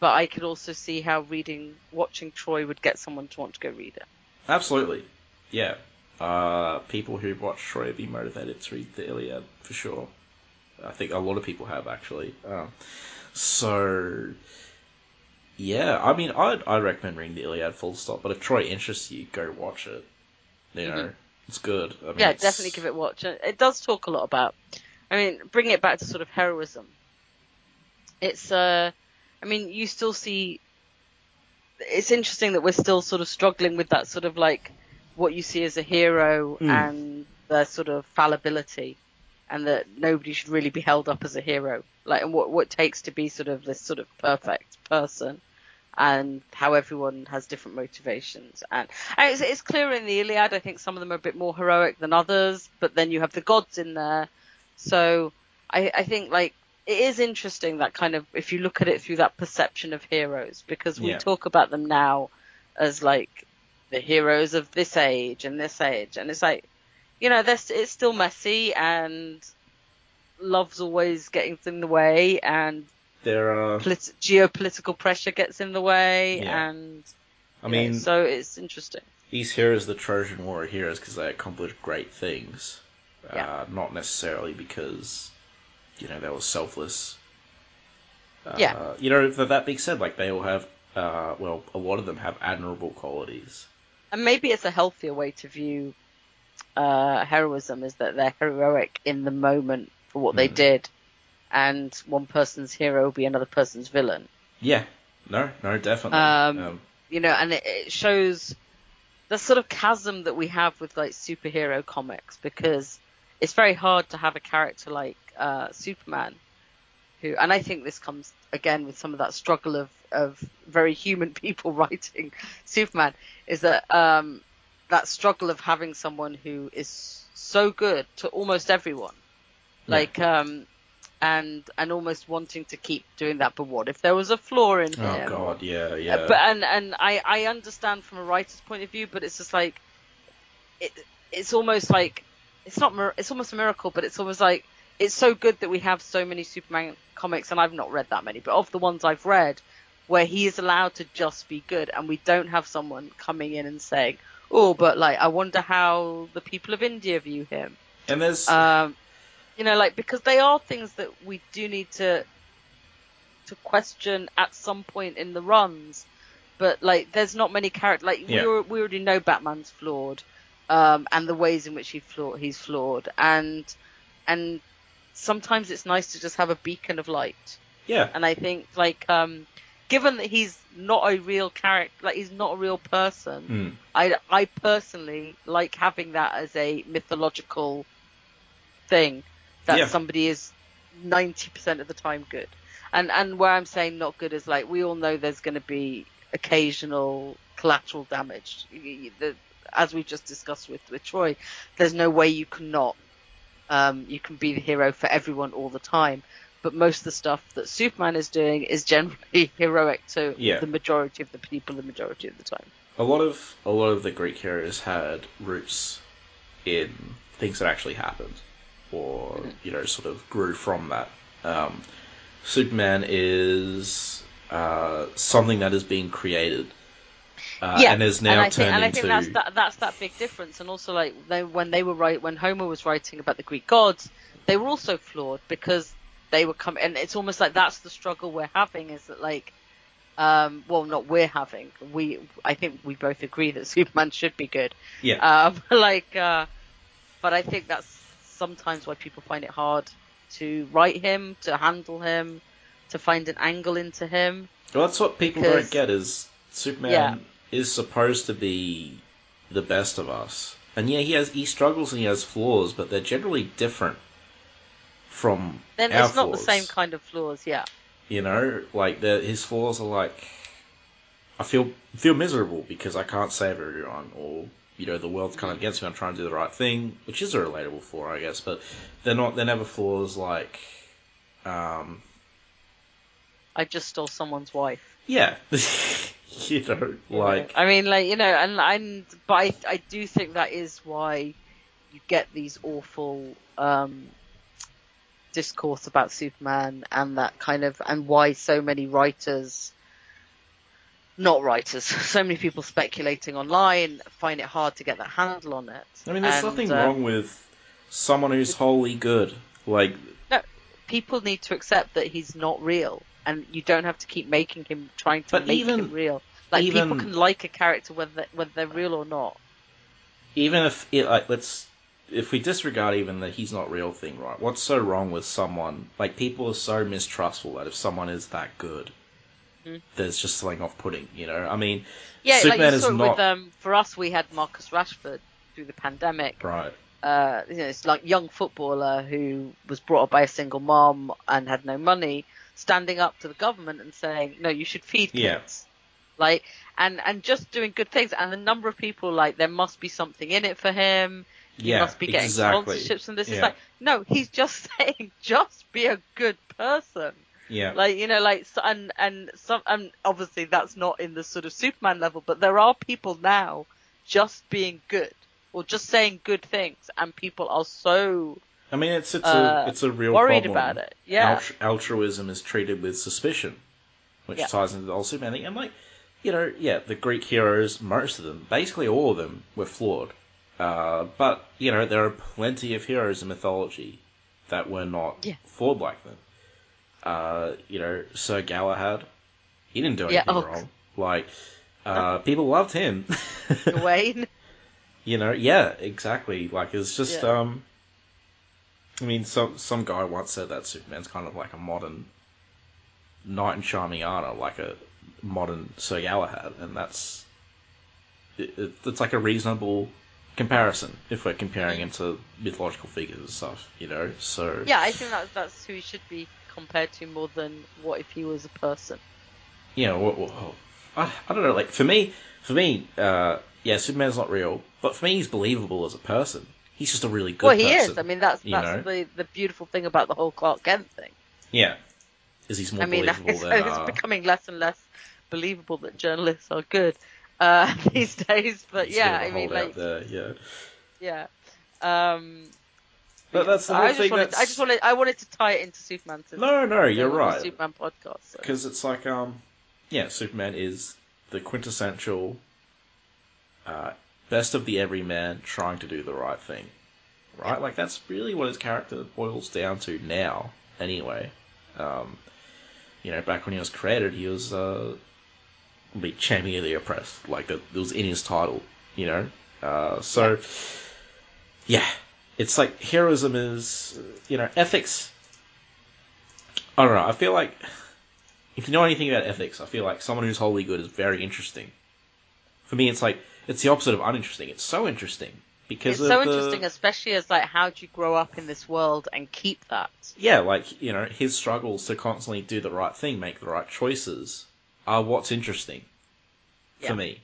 But I could also see how reading, watching Troy would get someone to want to go read it. absolutely, yeah. Uh, people who watch Troy would be motivated to read the Iliad for sure. I think a lot of people have actually. Um, so yeah, I mean, I'd I'd recommend reading the Iliad full stop. But if Troy interests you, go watch it. You know, Mhm. It's good. I mean, yeah, it's- definitely give it a watch. It does talk a lot about. I mean, bringing it back to sort of heroism. It's uh, I mean, you still see. It's interesting that we're still sort of struggling with that sort of like what you see as a hero Mm. and their sort of fallibility, and that nobody should really be held up as a hero. Like, and what what it takes to be sort of this sort of perfect person and how everyone has different motivations. And, and it's, it's clear in the Iliad, I think some of them are a bit more heroic than others, but then you have the gods in there. So I, I think like it is interesting that kind of, if you look at it through that perception of heroes, because we Yeah. talk about them now as like the heroes of this age and this age. And it's like, you know, this, it's still messy and love's always getting in the way and there are. polit- geopolitical pressure gets in the way, Yeah. and I you know, mean, so it's interesting. these heroes, the Trojan War, are heroes because they accomplished great things. Yeah. Uh, not necessarily because, you know, they were selfless. Uh, Yeah. You know, for that being said, like, they all have, uh, well, a lot of them have admirable qualities. And maybe it's a healthier way to view uh, heroism is that they're heroic in the moment for what they Mm. did, and one person's hero will be another person's villain. Yeah. No, no, definitely. Um, You know, and it, it shows the sort of chasm that we have with like superhero comics because it's very hard to have a character like uh, Superman who, and I think this comes again with some of that struggle of, of very human people writing Superman, is that um, that struggle of having someone who is so good to almost everyone, Yeah. like um, and and almost wanting to keep doing that. But what if there was a flaw in oh, him? Oh God, yeah, Uh, yeah. But and and I I understand from a writer's point of view, but it's just like it it's almost like it's not it's almost a miracle, but it's almost like it's so good that we have so many Superman comics, and I've not read that many, but of the ones I've read, where he is allowed to just be good, and we don't have someone coming in and saying, "Oh, but like I wonder how the people of India view him." and there's. Um, you know, like because they are things that we do need to to question at some point in the runs. But like, there's not many characters. Like Yeah. we we already know Batman's flawed, um, and the ways in which he flaw he's flawed, and and sometimes it's nice to just have a beacon of light. yeah. And I think like um, given that he's not a real character, like he's not a real person, Hmm. I, I personally like having that as a mythological thing that Yeah. somebody is 90% of the time good. And, and where I'm saying not good is like, we all know there's going to be occasional collateral damage. Y- y- the- As we just discussed with, with Troy, there's no way you cannot, um, you can be the hero for everyone all the time. But most of the stuff that Superman is doing is generally heroic to Yeah. the majority of the people the majority of the time. a lot of a lot of the Greek heroes had roots in things that actually happened, or you know, sort of grew from that. Um, Superman is uh, something that is being created, uh, yeah, and is now and I turned think, and I into think that's that, that's that big difference. And also, like they, when they were right, when Homer was writing about the Greek gods, they were also flawed because they were coming. And it's almost like that's the struggle we're having. Is that like, um, well, not we're having. We, I think we both agree that Superman should be good. yeah, Um, like, uh, but I think that's sometimes why people find it hard to write him, to handle him, to find an angle into him. well, that's what people because- don't get is Superman Yeah. is supposed to be the best of us, and yeah, he has he struggles and he has flaws, but they're generally different from Then it's not the same kind of flaws. Yeah. You know, like the, his flaws are like, I feel feel miserable because I can't save everyone, or you know, the world's kind of against me. I'm trying to do the right thing, which is a relatable flaw, I guess. But they're not. They're never flaws like, um, I just stole someone's wife. yeah, you know, like I mean, like you know, and and but I, I do think that is why you get these awful um, discourse about Superman and that kind of, and why so many writers, not writers, so many people speculating online find it hard to get that handle on it. I mean, there's And, nothing um, wrong with someone who's wholly good. Like, no, People need to accept that he's not real, and you don't have to keep making him trying to make even- him real. Like even- people can like a character whether they, whether they're real or not. even if it, like let's if we disregard even the he's not real thing, right? What's so wrong with someone like people are so mistrustful that if someone is that good, Mhm. there's just something off-putting. You know, I mean, Yeah, Superman like you is it not with um for us we had Marcus Rashford through the pandemic. right. Uh you know, it's like young footballer who was brought up by a single mom and had no money, standing up to the government and saying, No, you should feed Yeah. kids. Like and and just doing good things and the number of people like there must be something in it for him. He Yeah, must be getting exactly. sponsorships and this is like no, he's just saying just be a good person Yeah, like you know like and and some and obviously that's not in the sort of superman level but there are people now just being good or just saying good things and people are so I mean, it's it's uh, a it's a real worried problem. about it yeah Altru- altruism is treated with suspicion, which Yeah. ties into the whole Superman thing. And like, you know, yeah, the Greek heroes, most of them, basically all of them, were flawed. Uh, but you know, there are plenty of heroes in mythology that were not Yeah. flawed like them. Uh, you know, Sir Galahad, he didn't do Yeah, anything oh. wrong. Like, uh, people loved him. Wayne You know, yeah, exactly. Like it's just Yeah. um I mean some some guy once said that Superman's kind of like a modern knight in shining armor, like a modern Sir Galahad, and that's it, it's like a reasonable comparison if we're comparing him to mythological figures and stuff, you know. So yeah i think that that's who he should be compared to more than what if he was a person you know, what, what, I, I don't know. Like for me, for me, uh, yeah, Superman's not real, but for me, he's believable as a person. He's just a really good. well he person, is i mean that's that's know? the the beautiful thing about the whole clark kent thing Yeah. Is he's more i mean believable it's, than it's uh, becoming less and less believable that journalists are good uh these days but yeah bit of a i mean like there, yeah. Yeah. Um, But that's the whole I just thing. wanted. I just wanted. I wanted to tie it into Superman. Since No, no, you're the right. Superman podcast. So. Because it's like, um, yeah, Superman is the quintessential uh, best of the everyman trying to do the right thing, right? Like that's really what his character boils down to now. Anyway, um, you know, back when he was created, he was uh, the champion of the oppressed. Like that, it was in his title. You know, uh, so yeah, it's like heroism is, you know, ethics. I don't know. I feel like if you know anything about ethics, I feel like someone who's wholly good is very interesting. For me, it's like it's the opposite of uninteresting. It's so interesting because It's so the- interesting, especially as like how do you grow up in this world and keep that? yeah, like you know, his struggles to constantly do the right thing, make the right choices, are what's interesting Yeah. for me.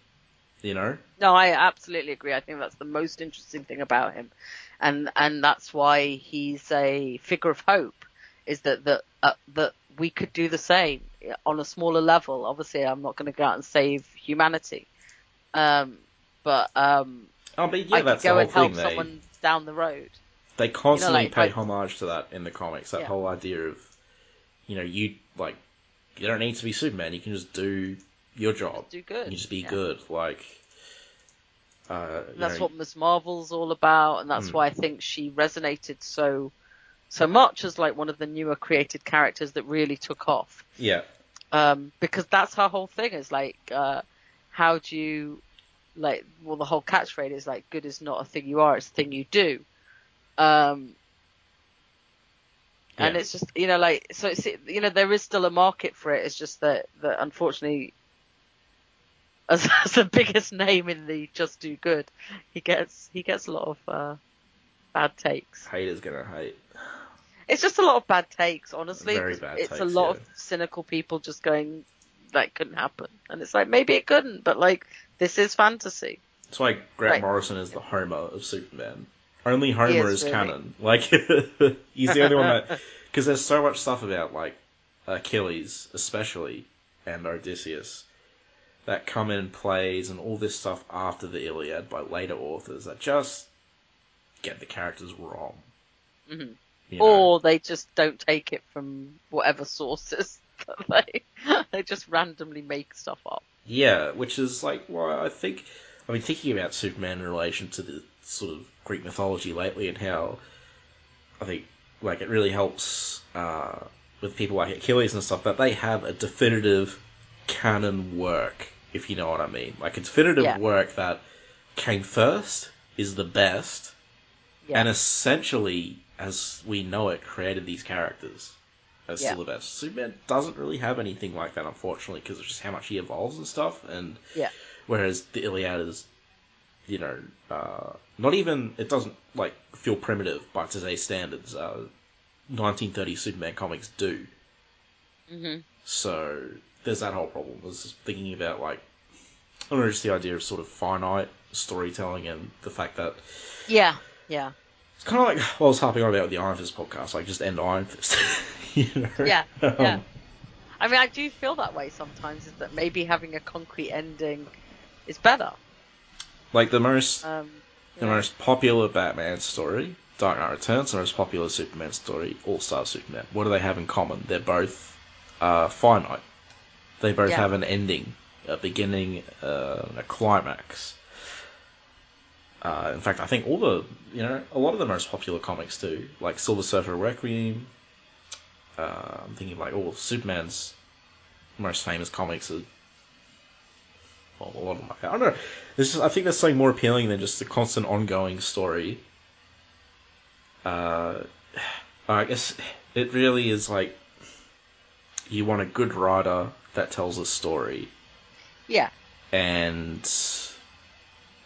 You know, No, I absolutely agree. I think that's the most interesting thing about him, and and that's why he's a figure of hope. Is that that uh, that we could do the same on a smaller level. Obviously, I'm not going to go out and save humanity, um, but um, oh, but yeah, I could go and help thing. They someone down the road. they constantly like, pay like- homage to that in the comics. That Yeah. whole idea of, you know, you like, you don't need to be Superman. You can just do your job. Do good. You just be Yeah. good. Like, uh, That's know, what Ms. Marvel's all about, and that's Mm. why I think she resonated so so much as like one of the newer created characters that really took off. yeah, um, because that's her whole thing is like, uh, how do you, like, well, the whole catchphrase is like, good is not a thing you are, it's a thing you do. Um, and it's just, you know, like, so it's, you know, there is still a market for it. It's just that, that unfortunately, as, as the biggest name in the just do good, he gets, he gets a lot of, uh, bad takes. haters gonna hate. It's just a lot of bad takes, honestly. Very bad it's a lot yeah. of cynical people just going, that couldn't happen. And it's like, maybe it couldn't, but like, this is fantasy. That's why Grant. Morrison is the Homer of Superman. Only Homer is, is, really. canon. Like he's the only one that because there's so much stuff about like Achilles, especially, and Odysseus that come in plays and all this stuff after the Iliad by later authors that just get the characters wrong. Mhm. You know? Or they just don't take it from whatever sources. that they, they just randomly make stuff up. Yeah, which is like why I think I've been thinking about Superman in relation to the sort of Greek mythology lately and how I think like it really helps uh, with people like Achilles and stuff that they have a definitive canon work, if you know what I mean. Like a definitive Yeah. work that came first is the best Yeah. and essentially, as we know it, created these characters as Yeah. still the best. Superman doesn't really have anything like that, unfortunately, because of just how much he evolves and stuff. And Yeah. whereas the Iliad is, you know, uh, not even it doesn't like feel primitive by today's standards. Uh, 1930 Superman comics do. hmm So there's that whole problem. I was just thinking about like I don't know, just the idea of sort of finite storytelling and the fact that Yeah. Yeah. it's kind of like what I was harping on about with the Iron Fist podcast, like just end Iron Fist. you know? Yeah, Um, yeah. I mean, I do feel that way sometimes, is that maybe having a concrete ending is better. Like the most Um, you the most popular Batman story, Dark Knight Returns, the most popular Superman story, All Star Superman. What do they have in common? They're both uh, finite. They both Yeah. have an ending, a beginning, uh, a climax. Uh, in fact, I think all the you know a lot of the most popular comics do, like Silver Surfer Requiem. Uh, I'm thinking like all Superman's most famous comics are. Well, a lot of them. I don't know. This is, I think there's something more appealing than just a constant ongoing story. Uh, I guess it really is like you want a good writer that tells a story, yeah, and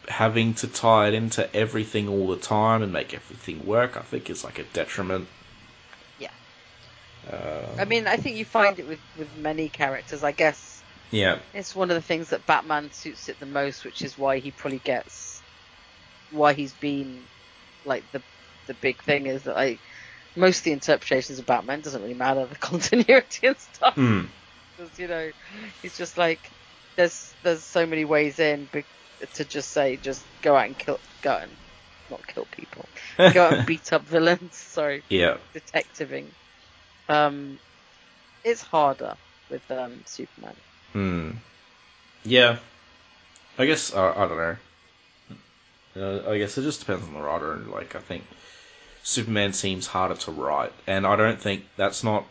having to tie it into everything all the time and make everything work, I think is like a detriment. Yeah. Uh, I mean, I think you find it with with many characters. I guess yeah. it's one of the things that Batman suits it the most, which is why he probably gets why he's been like the the big thing is that like most of the interpretations of Batman doesn't really matter the continuity and stuff. Hmm. Because you know he's just like there's there's so many ways in be- to just say just go out and kill go out and not kill people go out and beat up villains sorry Yeah. detectiving um it's harder with um superman Hmm. Yeah. I guess uh, I don't know. Uh, I guess it just depends on the writer, and like I think Superman seems harder to write, and I don't think that's not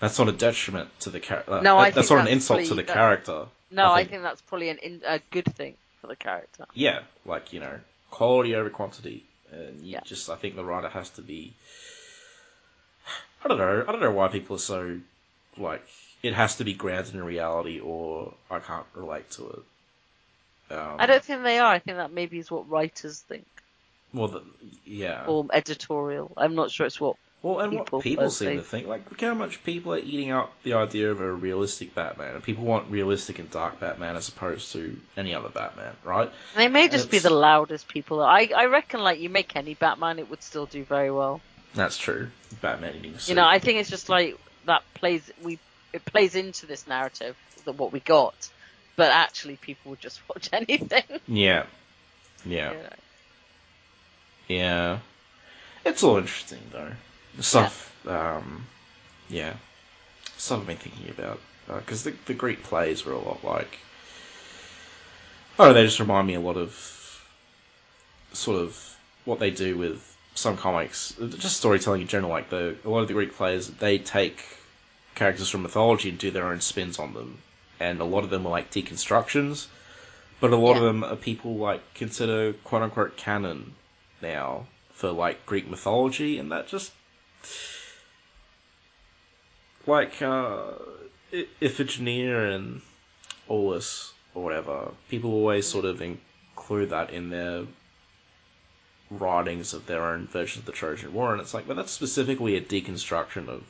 that's not a detriment to the character. No, I that's think not an that's insult to the character. no i think, that's probably an in, a good thing for the character yeah, like you know, quality over quantity, and you Yeah. just I think the writer has to be. I don't know. I don't know why people are so like it has to be grounded in reality, or I can't relate to it. Um, I don't think they are. I think that maybe is what writers think, Well, the, yeah. or editorial. I'm not sure it's what. Well, and people what people seem personally- to think, like, look how much people are eating up the idea of a realistic Batman, and people want realistic and dark Batman as opposed to any other Batman, right? They may just be the loudest people. I I reckon like you make any Batman, it would still do very well. That's true. Batman eating You know, I think it's just like that plays we it plays into this narrative that what we got, but actually people would just watch anything. yeah, yeah, you know. yeah. It's all interesting though. Stuff, um, yeah, stuff I've been thinking about because the the Greek plays were a lot like. Oh, they just remind me a lot of sort of what they do with some comics, just storytelling in general. Like the a lot of the Greek plays, they take characters from mythology and do their own spins on them, and a lot of them are like deconstructions. But a lot of them are people like consider quote unquote canon now for like Greek mythology, and that just like uh, Iphigenia and Aulis or whatever. People always sort of include that in their writings of their own version of the Trojan War, and it's like, well, that's specifically a deconstruction of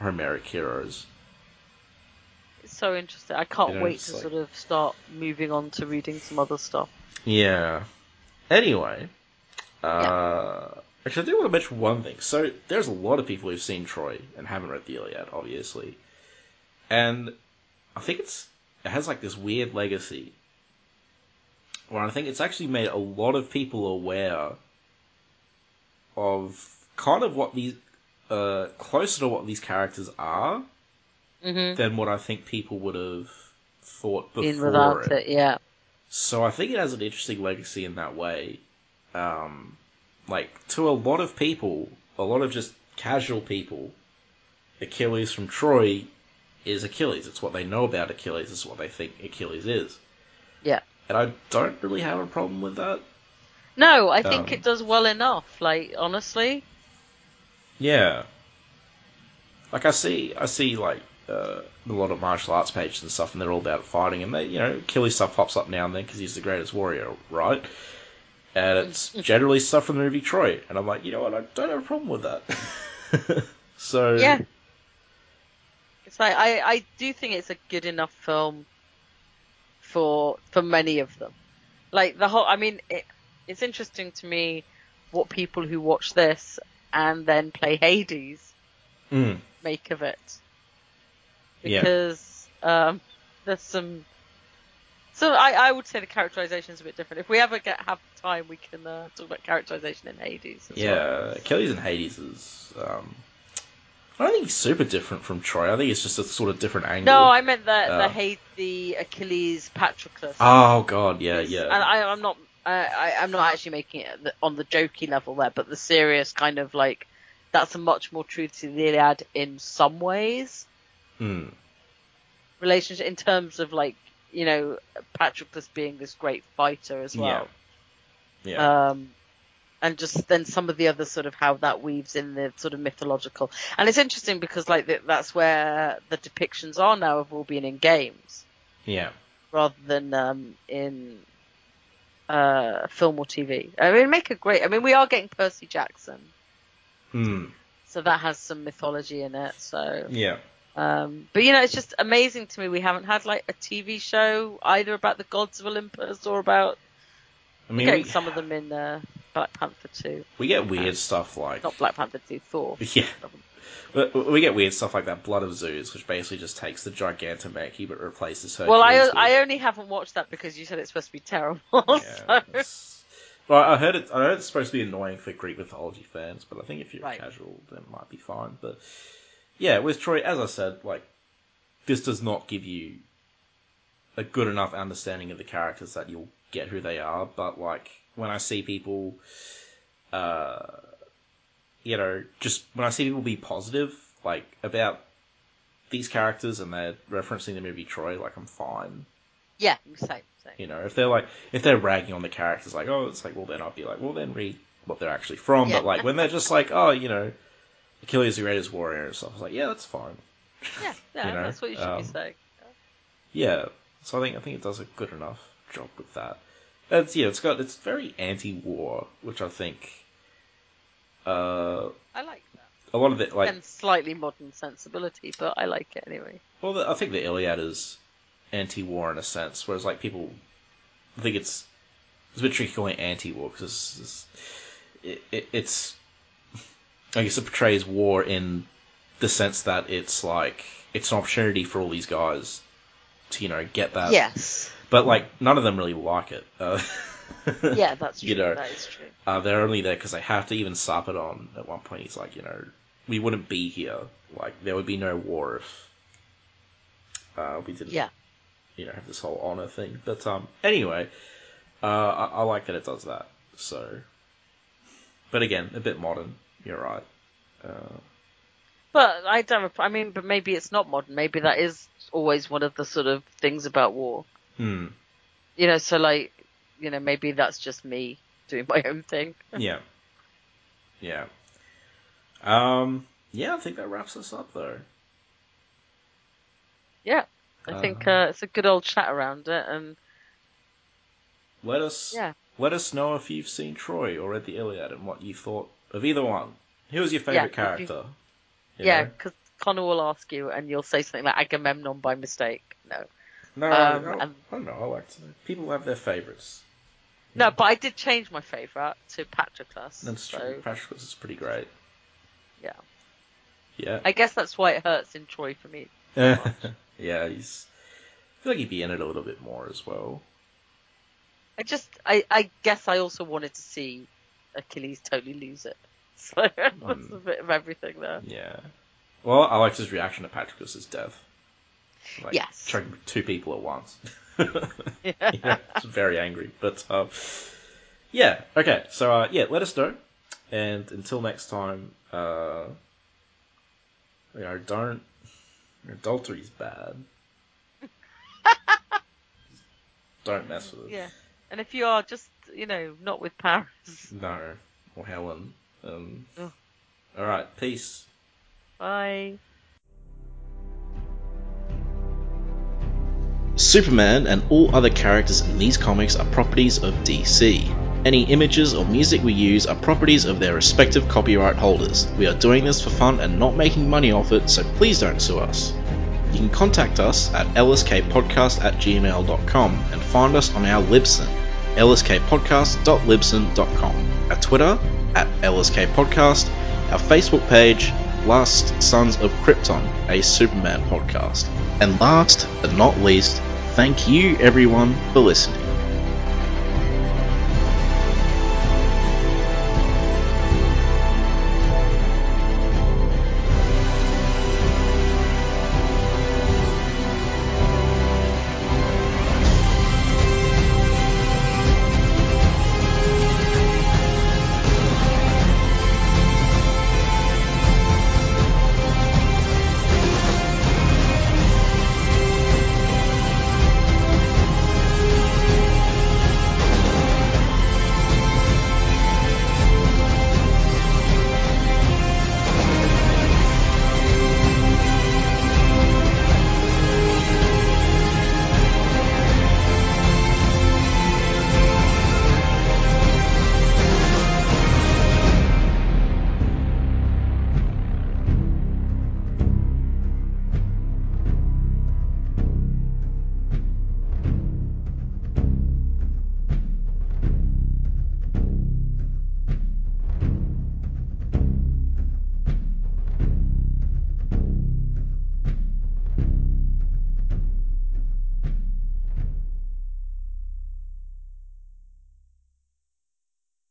Homeric heroes. It's so interesting. I can't You know, wait to like- sort of start moving on to reading some other stuff. Yeah. Anyway, uh, actually, I do want to mention one thing. So, there's a lot of people who've seen Troy and haven't read the Iliad, obviously, and I think it's it has like this weird legacy. Where I think it's actually made a lot of people aware of kind of what these uh, closer to what these characters are Mm-hmm. than what I think people would have thought before In without it, yeah. so I think it has an interesting legacy in that way. Um, like to a lot of people, a lot of just casual people, Achilles from Troy is Achilles. It's what they know about Achilles. It's what they think Achilles is. Yeah. And I don't really have a problem with that. No, I think Um, it does well enough. Like honestly, Yeah. Like I see, I see like uh, a lot of martial arts pages and stuff, and they're all about fighting, and they, you know, Achilles stuff pops up now and then because he's the greatest warrior, right? And it's generally stuff from the movie Troy, and I'm like, you know what, I don't have a problem with that. so yeah. It's like I, I do think it's a good enough film for for many of them. Like the whole, I mean, it, it's interesting to me what people who watch this and then play Hades Mm, make of it. Yeah. Because um, there's some. So I, I would say the characterization is a bit different. If we ever get have time, we can uh, talk about characterization in Hades. Yeah, well. Achilles and Hades is. Um, I don't think he's super different from Troy. I think it's just a sort of different angle. No, I meant the Uh. the hate the Achilles Patroclus. Oh god, yeah, yeah. And I, I'm not. I, I'm not actually making it on the jokey level there, but the serious kind of like that's a much more truth to the Iliad in some ways. Hmm. Relationship in terms of like you know Patroclus being this great fighter as well. Yeah. Um, and just then some of the other sort of how that weaves in the sort of mythological. And it's interesting because like th- that's where the depictions are now of all being in games yeah. rather than um, in uh, film or TV. I mean, make a great. I mean, we are getting Percy Jackson, Hmm. so that has some mythology in it. So, Yeah. Um, but you know, it's just amazing to me we haven't had like a TV show either about the gods of Olympus or about I mean, getting we, some of them in uh, Black Panther 2. we get weird stuff like Not Black Panther 2, Thor. Yeah. But we get weird stuff like that Blood of Zeus, which basically just takes the Gigantomachy but replaces her. Well, I I only haven't watched that because you said it's supposed to be terrible. Yeah, so. well, I heard it. I heard it's supposed to be annoying for Greek mythology fans, but I think if you're Right. casual, then it might be fine. But yeah, with Troy, as I said, like this does not give you a good enough understanding of the characters that you'll get who they are. But like when I see people, uh, you know, just when I see people be positive, like about these characters and they're referencing the movie Troy, like I'm fine. Yeah, same, same. You know, if they're like if they're ragging on the characters, like oh, it's like well then I'll be like well then read what they're actually from. Yeah. But like when they're just like oh you know, Achilles the greatest warrior and stuff, I was like yeah that's fine. Yeah, yeah, You know, that's what you should um, be saying. Yeah, so I think I think it does a good enough job with that. It's yeah, it's got it's very anti-war, which I think uh, I like that. a lot of it like and slightly modern sensibility, but I like it anyway. well, the, I think the Iliad is anti-war in a sense, whereas like people I think it's it's a bit tricky calling it anti-war because it's, it's, it, it, it's I guess it portrays war in the sense that it's like it's an opportunity for all these guys to you know get that yes. but like none of them really like it. Uh, Yeah, that's true. you know, that is true. uh, they're only there because they have to. Even Sarpedon at one point, he's like, you know, we wouldn't be here. Like there would be no war if uh, we didn't, Yeah. you know, have this whole honor thing. But um, anyway, uh, I, I like that it does that. So, but again, a bit modern. You're right. Uh, But I don't. I mean, but maybe it's not modern. Maybe that is always one of the sort of things about war. hmm. You know, so like, you know, maybe that's just me doing my own thing. Yeah. Yeah. Um. Yeah, I think that wraps us up though. Yeah, I think Uh, uh, it's a good old chat around it, and Let us yeah, let us know if you've seen Troy or read the Iliad and what you thought of either one. Who was your favorite Yeah, character? You yeah, because Connor will ask you, and you'll say something like Agamemnon by mistake. No, No, Um, no, and- I don't know. I like to. People have their favorites. no, but I did change my favourite to Patroclus. That's so, true. Patroclus is pretty great. Yeah, Yeah. I guess that's why it hurts in Troy for me. yeah, he's. I feel like he'd be in it a little bit more as well. I just, I, I guess I also wanted to see Achilles totally lose it. So that's Hmm. a bit of everything there. Yeah. Well, I liked his reaction to Patroclus's death. Like, Yes. choking two people at once. Yeah. yeah, very angry. But uh, yeah, okay. So uh, yeah, let us know. And until next time, uh, you know, don't adultery's bad. don't mess with it. Yeah. And if you are just, you know, not with Paris. No, or Helen. Um, Oh. All right, peace. Bye. Superman and all other characters in these comics are properties of DC. Any images or music we use are properties of their respective copyright holders. We are doing this for fun and not making money off it, so please don't sue us. You can contact us at lskpodcast at gmail.com and find us on our Libsyn, lskpodcast.libsyn.com, our Twitter at lskpodcast, our Facebook page, Last Sons of Krypton, a Superman podcast. And last but not least, thank you everyone for listening.